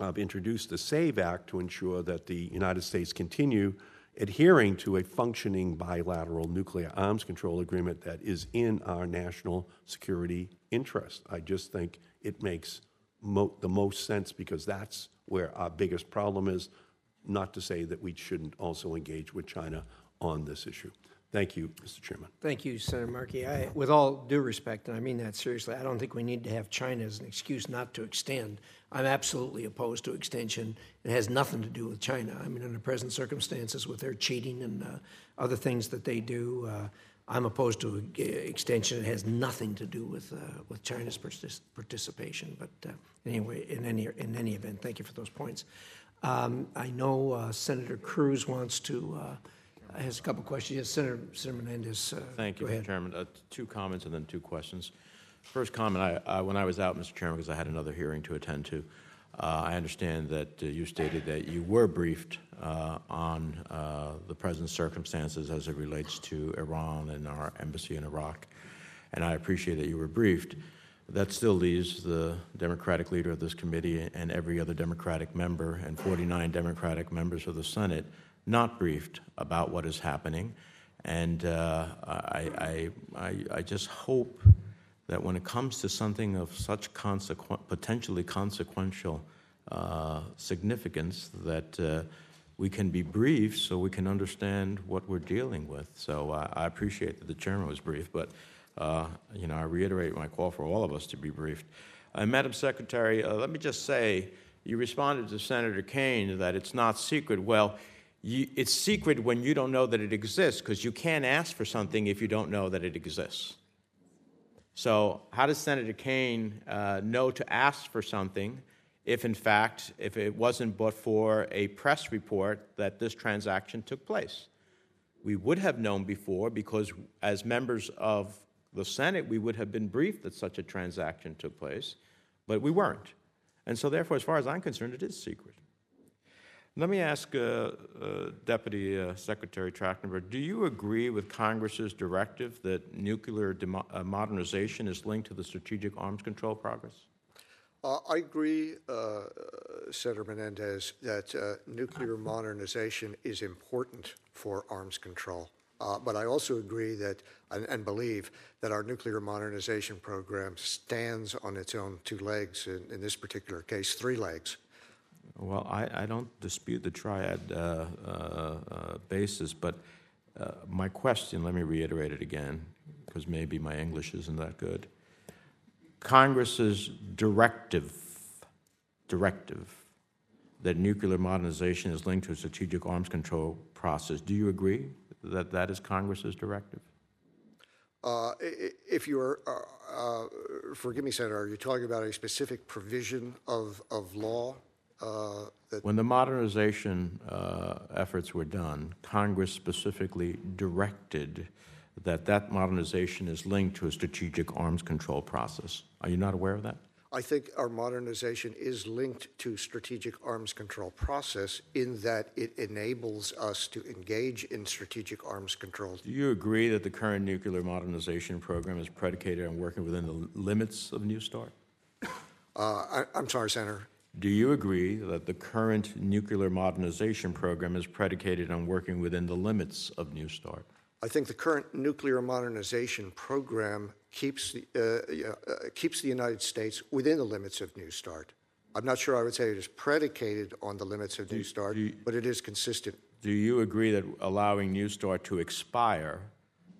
I've introduced the SAVE Act to ensure that the United States continue adhering to a functioning bilateral nuclear arms control agreement that is in our national security interest. I just think it makes mo- the most sense because that's where our biggest problem is. Not to say that we shouldn't also engage with China on this issue. Thank you, Mr. Chairman. Thank you, Senator Markey. I, with all due respect, and I mean that seriously, I don't think we need to have China as an excuse not to extend. I'm absolutely opposed to extension. It has nothing to do with China. I mean, under present circumstances, with their cheating and uh, other things that they do, uh, I'm opposed to extension. It has nothing to do with uh, with China's participation. But uh, anyway, in any in any event, thank you for those points. Um, I know uh, Senator Cruz wants to uh, has a couple questions. Yes, Senator, Senator Menendez. Uh, thank you, Mr. Chairman. Uh, two comments and then two questions. First comment: I, when I was out, Mr. Chairman, because I had another hearing to attend to. Uh, I understand that uh, you stated that you were briefed uh, on the present circumstances as it relates to Iran and our embassy in Iraq, and I appreciate that you were briefed. That still leaves the Democratic leader of this committee and every other Democratic member and 49 Democratic members of the Senate not briefed about what is happening. And uh, I, I, I, I just hope that when it comes to something of such consequ- potentially consequential uh, significance, that uh, we can be brief so we can understand what we're dealing with. So uh, I appreciate that the chairman was brief, but uh, you know I reiterate my call for all of us to be briefed. Uh, Madam Secretary, let me just say, you responded to Senator Kaine that it's not secret. Well. You, it's secret when you don't know that it exists because you can't ask for something if you don't know that it exists. So, how does Senator Kaine uh, know to ask for something if, in fact, if it wasn't but for a press report that this transaction took place? We would have known before because, as members of the Senate, we would have been briefed that such a transaction took place, but we weren't. And so, therefore, as far as I'm concerned, it is secret. Let me ask uh, uh, Deputy uh, Secretary Trachtenberg, do you agree with Congress's directive that nuclear demo- uh, modernization is linked to the strategic arms control progress? Uh, I agree, uh, Senator Menendez, that nuclear modernization is important for arms control. But I also agree that and, and, believe that our nuclear modernization program stands on its own two legs, in, in this particular case, three legs. Well, I, I don't dispute the triad uh, uh, uh basis, but uh, my question, let me reiterate it again, because maybe my English isn't that good. Congress's directive, directive that nuclear modernization is linked to a strategic arms control process. Do you agree that that is Congress's directive? Uh, if you are, uh, uh, forgive me, Senator, are you talking about a specific provision of, of law? Uh, when the modernization uh, efforts were done, Congress specifically directed that that modernization is linked to a strategic arms control process. Are you not aware of that? I think our modernization is linked to strategic arms control process in that it enables us to engage in strategic arms control. Do you agree that the current nuclear modernization program is predicated on working within the limits of New START? Uh, I, am sorry, Senator. Do you agree that the current nuclear modernization program is predicated on working within the limits of New START? I think the current nuclear modernization program keeps the, uh, uh, keeps the United States within the limits of New START. I'm not sure I would say it is predicated on the limits of do, New START, you, but it is consistent. Do you agree that allowing New START to expire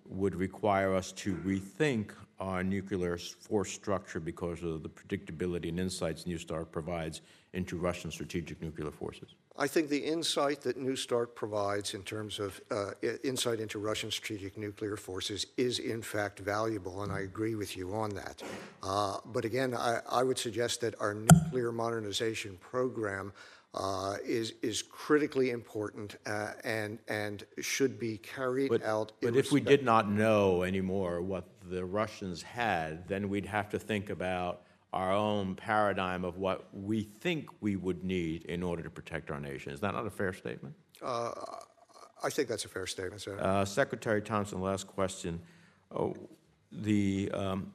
would require us to rethink our nuclear force structure because of the predictability and insights New START provides into Russian strategic nuclear forces? I think the insight that New START provides in terms of uh, insight into Russian strategic nuclear forces is in fact valuable, and I agree with you on that. Uh, but again, I, I, would suggest that our nuclear modernization program uh, is is critically important uh, and and should be carried but, out. But if we did not know anymore what the Russians had, then we'd have to think about our own paradigm of what we think we would need in order to protect our nation. Is that not a fair statement? Uh, I think that's a fair statement, sir. Uh, Secretary Thompson, last question. Oh, the, um,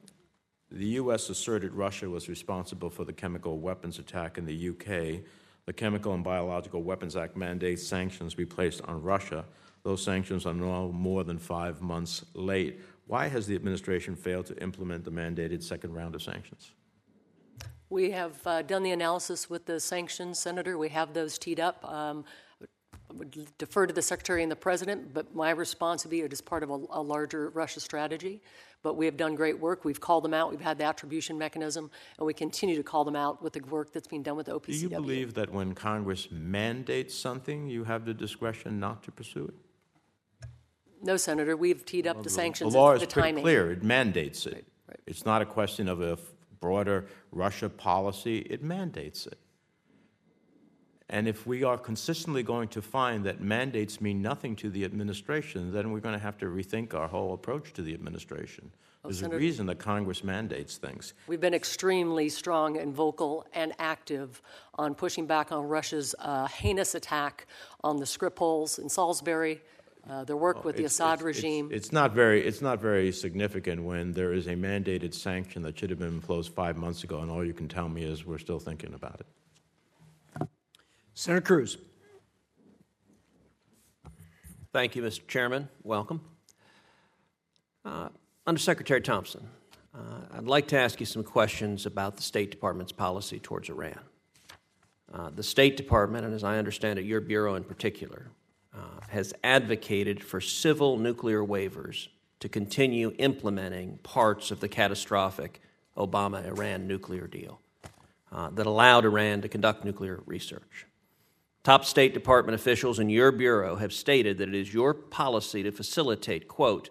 the U.S. asserted Russia was responsible for the chemical weapons attack in the UK. The Chemical and Biological Weapons Act mandates sanctions be placed on Russia. Those sanctions are now more than five months late. Why has the administration failed to implement the mandated second round of sanctions? We have uh, done the analysis with the sanctions, Senator. We have those teed up. Um, I would defer to the Secretary and the President, but my response would be it is part of a, a, larger Russia strategy. But we have done great work. We've called them out. We've had the attribution mechanism, and we continue to call them out with the work that's being done with the OPCW. Do you believe that when Congress mandates something, you have the discretion not to pursue it? No, Senator. We've teed up the, the sanctions. The law is the pretty timing. clear. It mandates it. Right. It's not a question of a broader Russia policy, it mandates it. And if we are consistently going to find that mandates mean nothing to the administration, then we're going to have to rethink our whole approach to the administration. There's Senator, a reason that Congress mandates things. We've been extremely strong and vocal and active on pushing back on Russia's uh, heinous attack on the Skripals in Salisbury, uh, their work oh, with the Assad it's, regime. It's, it's, not very, it's not very significant when there is a mandated sanction that should have been imposed five months ago, and all you can tell me is we're still thinking about it. Senator Cruz. Thank you, Mr. Chairman. Welcome. Uh, Undersecretary Thompson, uh, I'd like to ask you some questions about the State Department's policy towards Iran. Uh, the State Department, and as I understand it, your bureau in particular, uh, has advocated for civil nuclear waivers to continue implementing parts of the catastrophic Obama Iran nuclear deal uh, that allowed Iran to conduct nuclear research. Top State Department officials in your bureau have stated that it is your policy to facilitate, quote,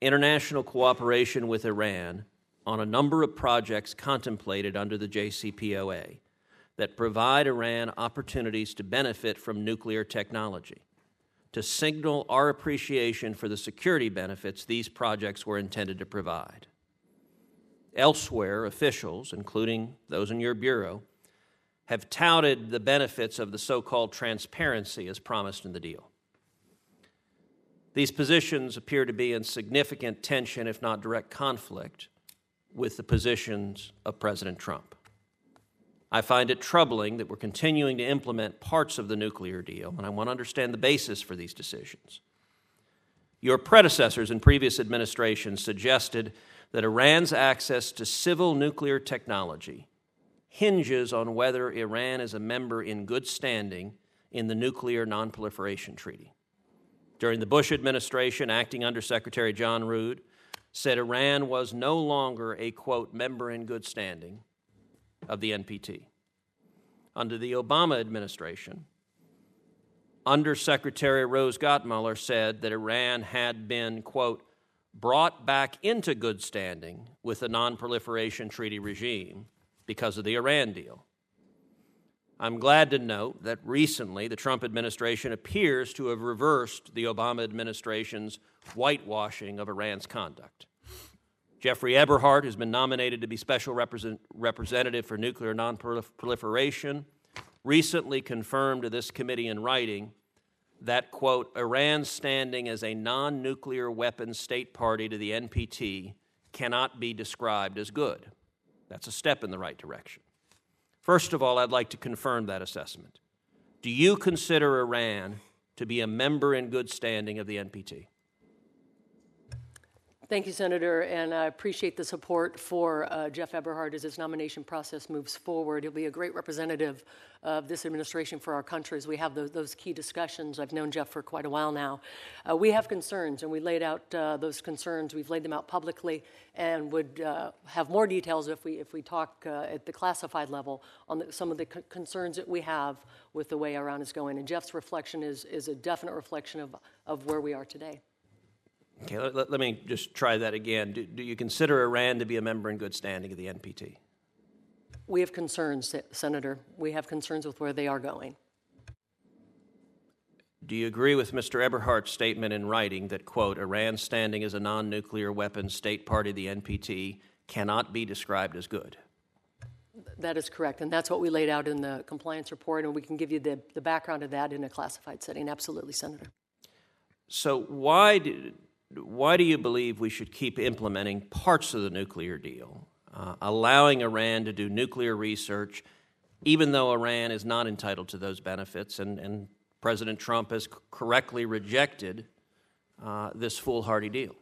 international cooperation with Iran on a number of projects contemplated under the JCPOA that provide Iran opportunities to benefit from nuclear technology to signal our appreciation for the security benefits these projects were intended to provide. Elsewhere, officials, including those in your Bureau, have touted the benefits of the so called transparency as promised in the deal. These positions appear to be in significant tension, if not direct conflict, with the positions of President Trump. I find it troubling that we're continuing to implement parts of the nuclear deal, and I want to understand the basis for these decisions. Your predecessors in previous administrations suggested that Iran's access to civil nuclear technology hinges on whether Iran is a member in good standing in the Nuclear Nonproliferation Treaty. During the Bush administration, acting Undersecretary John Rood said Iran was no longer a, quote, member in good standing of the NPT. Under the Obama administration, Undersecretary Rose Gottemoeller said that Iran had been, quote, brought back into good standing with the nonproliferation treaty regime because of the Iran deal. I'm glad to note that recently the Trump administration appears to have reversed the Obama administration's whitewashing of Iran's conduct. Jeffrey Eberhardt has been nominated to be Special Represent- Representative for Nuclear Nonproliferation, recently confirmed to this committee in writing that, quote, Iran's standing as a non nuclear weapons state party to the NPT cannot be described as good. That's a step in the right direction. First of all, I'd like to confirm that assessment. Do you consider Iran to be a member in good standing of the NPT? Thank you, Senator, and I appreciate the support for uh, Jeff Eberhardt as his nomination process moves forward. He'll be a great representative of this administration for our country as we have those, those key discussions. I've known Jeff for quite a while now. Uh, we have concerns, and we laid out uh, those concerns. We've laid them out publicly, and would uh, have more details if we if we talk uh, at the classified level on the, some of the c- concerns that we have with the way Iran is going. And Jeff's reflection is is a definite reflection of of where we are today. Okay, let, let me just try that again. Do, do, you consider Iran to be a member in good standing of the NPT? We have concerns, Senator. We have concerns with where they are going. Do you agree with Mr. Eberhardt's statement in writing that, quote, Iran's standing as a non nuclear weapons state party of the NPT cannot be described as good? That is correct, and that's what we laid out in the compliance report, and we can give you the, the background of that in a classified setting. Absolutely, Senator. So, why did, why do you believe we should keep implementing parts of the nuclear deal, uh, allowing Iran to do nuclear research, even though Iran is not entitled to those benefits? And, and President Trump has correctly rejected uh, this foolhardy deal.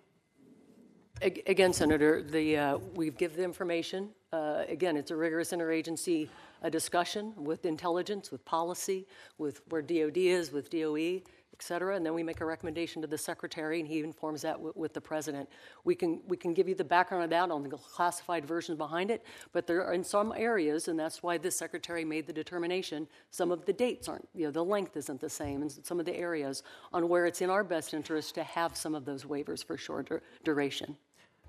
Again, Senator, the, uh, we've given the information. Uh, again, it's a rigorous interagency discussion with intelligence, with policy, with where DOD is, with DOE et cetera, and then we make a recommendation to the secretary, and he informs that w- with the president. We can we can give you the background of that on the classified versions behind it, but there are in some areas, and that's why this secretary made the determination. Some of the dates aren't, you know, the length isn't the same, and some of the areas on where it's in our best interest to have some of those waivers for shorter duration.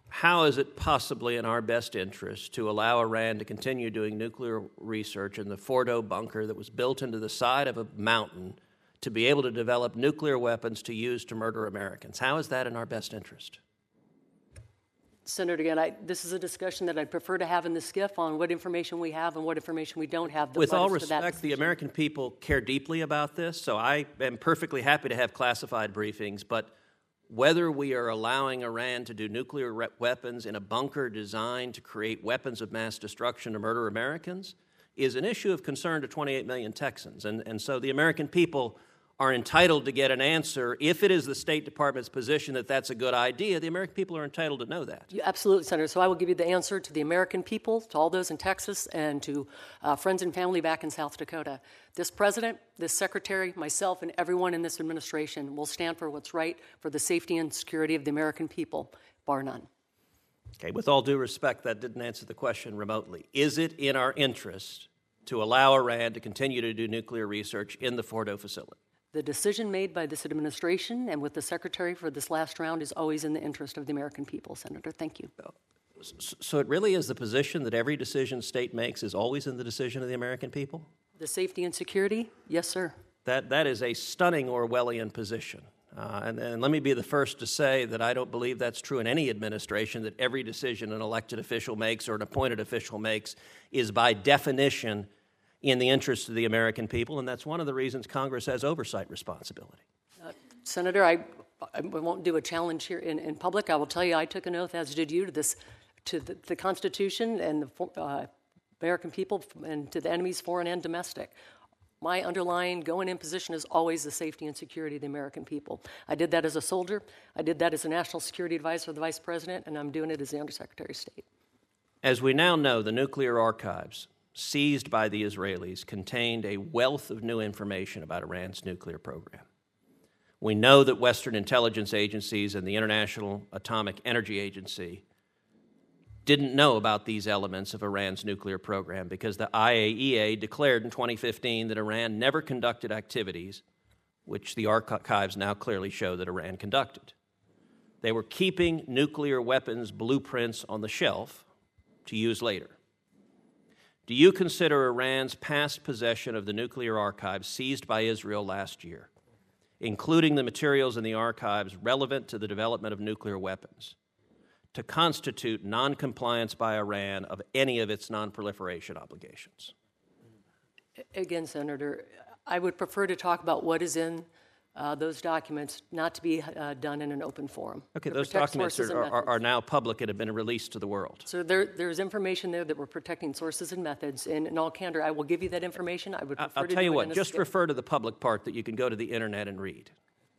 How is it possibly in our best interest to allow Iran to continue doing nuclear research in the Fordo bunker that was built into the side of a mountain? To be able to develop nuclear weapons to use to murder Americans. How is that in our best interest? Senator, again, I, this is a discussion that I'd prefer to have in the SCIF on what information we have and what information we don't have. With all respect, the American people care deeply about this, so I am perfectly happy to have classified briefings, but whether we are allowing Iran to do nuclear re- weapons in a bunker designed to create weapons of mass destruction to murder Americans is an issue of concern to 28 million Texans. And, and so the American people are entitled to get an answer. If it is the State Department's position that that's a good idea, the American people are entitled to know that. You, absolutely, Senator. So I will give you the answer to the American people, to all those in Texas, and to uh, friends and family back in South Dakota. This president, this secretary, myself, and everyone in this administration will stand for what's right for the safety and security of the American people, bar none. Okay, with all due respect, that didn't answer the question remotely. Is it in our interest to allow Iran to continue to do nuclear research in the Fordo facility? The decision made by this administration and with the secretary for this last round is always in the interest of the American people, Senator. Thank you. So it really is the position that every decision state makes is always in the decision of the American people? The safety and security? Yes, sir. That, that is a stunning Orwellian position. Uh, and, and let me be the first to say that I don't believe that's true in any administration, that every decision an elected official makes or an appointed official makes is by definition in the interest of the American people, and that's one of the reasons Congress has oversight responsibility. Senator, I, I won't do a challenge here in, in public. I will tell you, I took an oath, as did you, to this, to the, the Constitution and the uh, American people, and to the enemies, foreign and domestic. My underlying going in position is always the safety and security of the American people. I did that as a soldier. I did that as a national security advisor for the vice president, and I'm doing it as the undersecretary of state. As we now know, the nuclear archives seized by the Israelis contained a wealth of new information about Iran's nuclear program. We know that Western intelligence agencies and the International Atomic Energy Agency didn't know about these elements of Iran's nuclear program because the IAEA declared in 2015 that Iran never conducted activities which the archives now clearly show that Iran conducted. They were keeping nuclear weapons blueprints on the shelf to use later. Do you consider Iran's past possession of the nuclear archives seized by Israel last year, including the materials in the archives relevant to the development of nuclear weapons, to constitute noncompliance by Iran of any of its nonproliferation obligations? Again, Senator, I would prefer to talk about what is in uh, those documents, not to be uh, done in an open forum. Okay, those documents are, are, are now public and have been released to the world. So there, there's information there that we're protecting sources and methods. And in all candor, I will give you that information. I would I'll to tell you what, just refer to the public part that you can go to the internet and read.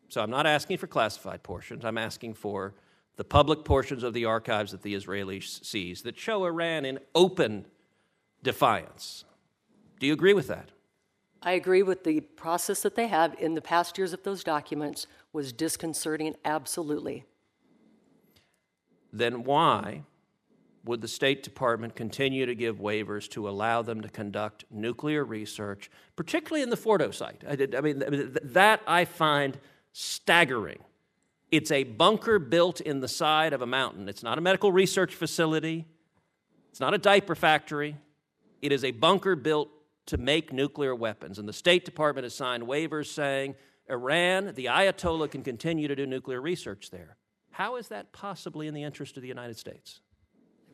So I'm not asking for classified portions, I'm asking for the public portions of the archives that the Israelis seize that show Iran in open defiance. Do you agree with that? I agree with the process that they have in the past years of those documents was disconcerting, absolutely. Then why would the State Department continue to give waivers to allow them to conduct nuclear research, particularly in the Fordo site? I, did, I mean, that I find staggering. It's a bunker built in the side of a mountain. It's not a medical research facility, it's not a diaper factory. It is a bunker built to make nuclear weapons. And the State Department has signed waivers saying Iran, the Ayatollah, can continue to do nuclear research there. How is that possibly in the interest of the United States?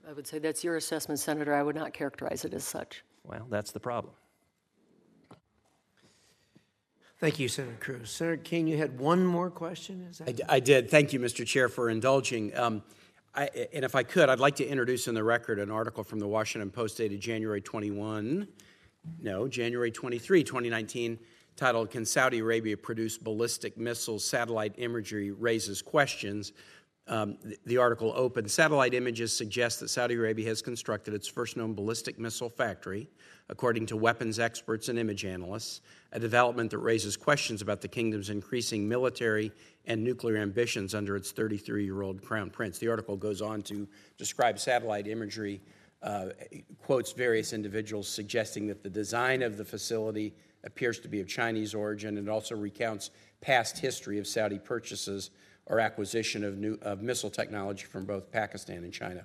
I would say that's your assessment, Senator. I would not characterize it as such. Well, that's the problem. Thank you, Senator Cruz. Senator King, you had one more question? Is that? I, d- I did. Thank you, Mr. Chair, for indulging. Um, I, and if I could, I'd like to introduce in the record an article from the Washington Post dated January 21, no, January 23, 2019, titled Can Saudi Arabia Produce Ballistic Missiles? Satellite Imagery Raises Questions. Um, the, the article opens Satellite images suggest that Saudi Arabia has constructed its first known ballistic missile factory, according to weapons experts and image analysts, a development that raises questions about the kingdom's increasing military and nuclear ambitions under its 33 year old crown prince. The article goes on to describe satellite imagery, Uh, quotes various individuals suggesting that the design of the facility appears to be of Chinese origin, and also recounts past history of Saudi purchases or acquisition of, new, of missile technology from both Pakistan and China.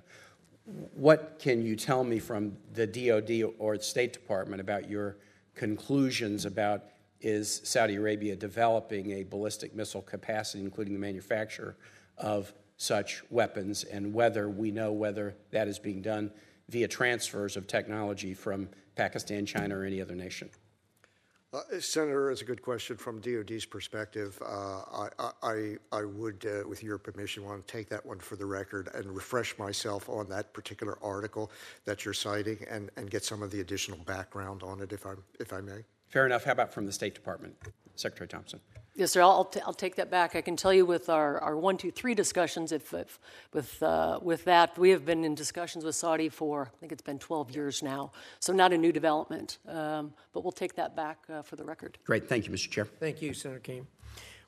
What can you tell me from the DoD or the State Department about your conclusions about is Saudi Arabia developing a ballistic missile capacity, including the manufacture of such weapons, and whether we know whether that is being done via transfers of technology from Pakistan, China, or any other nation? Uh, Senator, it's a good question from DOD's perspective. Uh, I, I, I would, uh, with your permission, want to take that one for the record and refresh myself on that particular article that you're citing and, and get some of the additional background on it, if I, if I may. Fair enough. How about from the State Department? Secretary Thompson. Yes, sir. I'll, I'll, t- I'll take that back. I can tell you with our, our one, two, three discussions, if, if with uh, with that, we have been in discussions with Saudi for I think it's been 12 years now. So not a new development, um, but we'll take that back uh, for the record. Great. Thank you, Mr. Chair. Thank you, Senator King.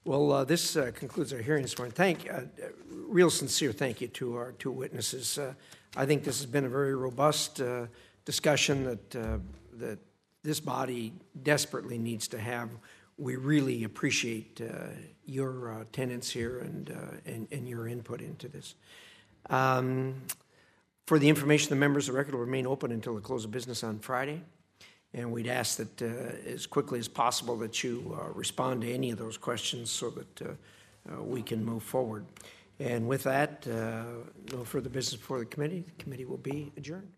Well, uh, this uh, concludes our hearing this morning. Thank, uh, real sincere thank you to our two witnesses. Uh, I think this has been a very robust uh, discussion that uh, that this body desperately needs to have. We really appreciate uh, your uh, attendance here and, uh, and your input into this. Um, for the information, the members of the record will remain open until the close of business on Friday. And we'd ask that uh, as quickly as possible that you uh, respond to any of those questions so that uh, uh, we can move forward. And with that, uh, no further business before the committee. The committee will be adjourned.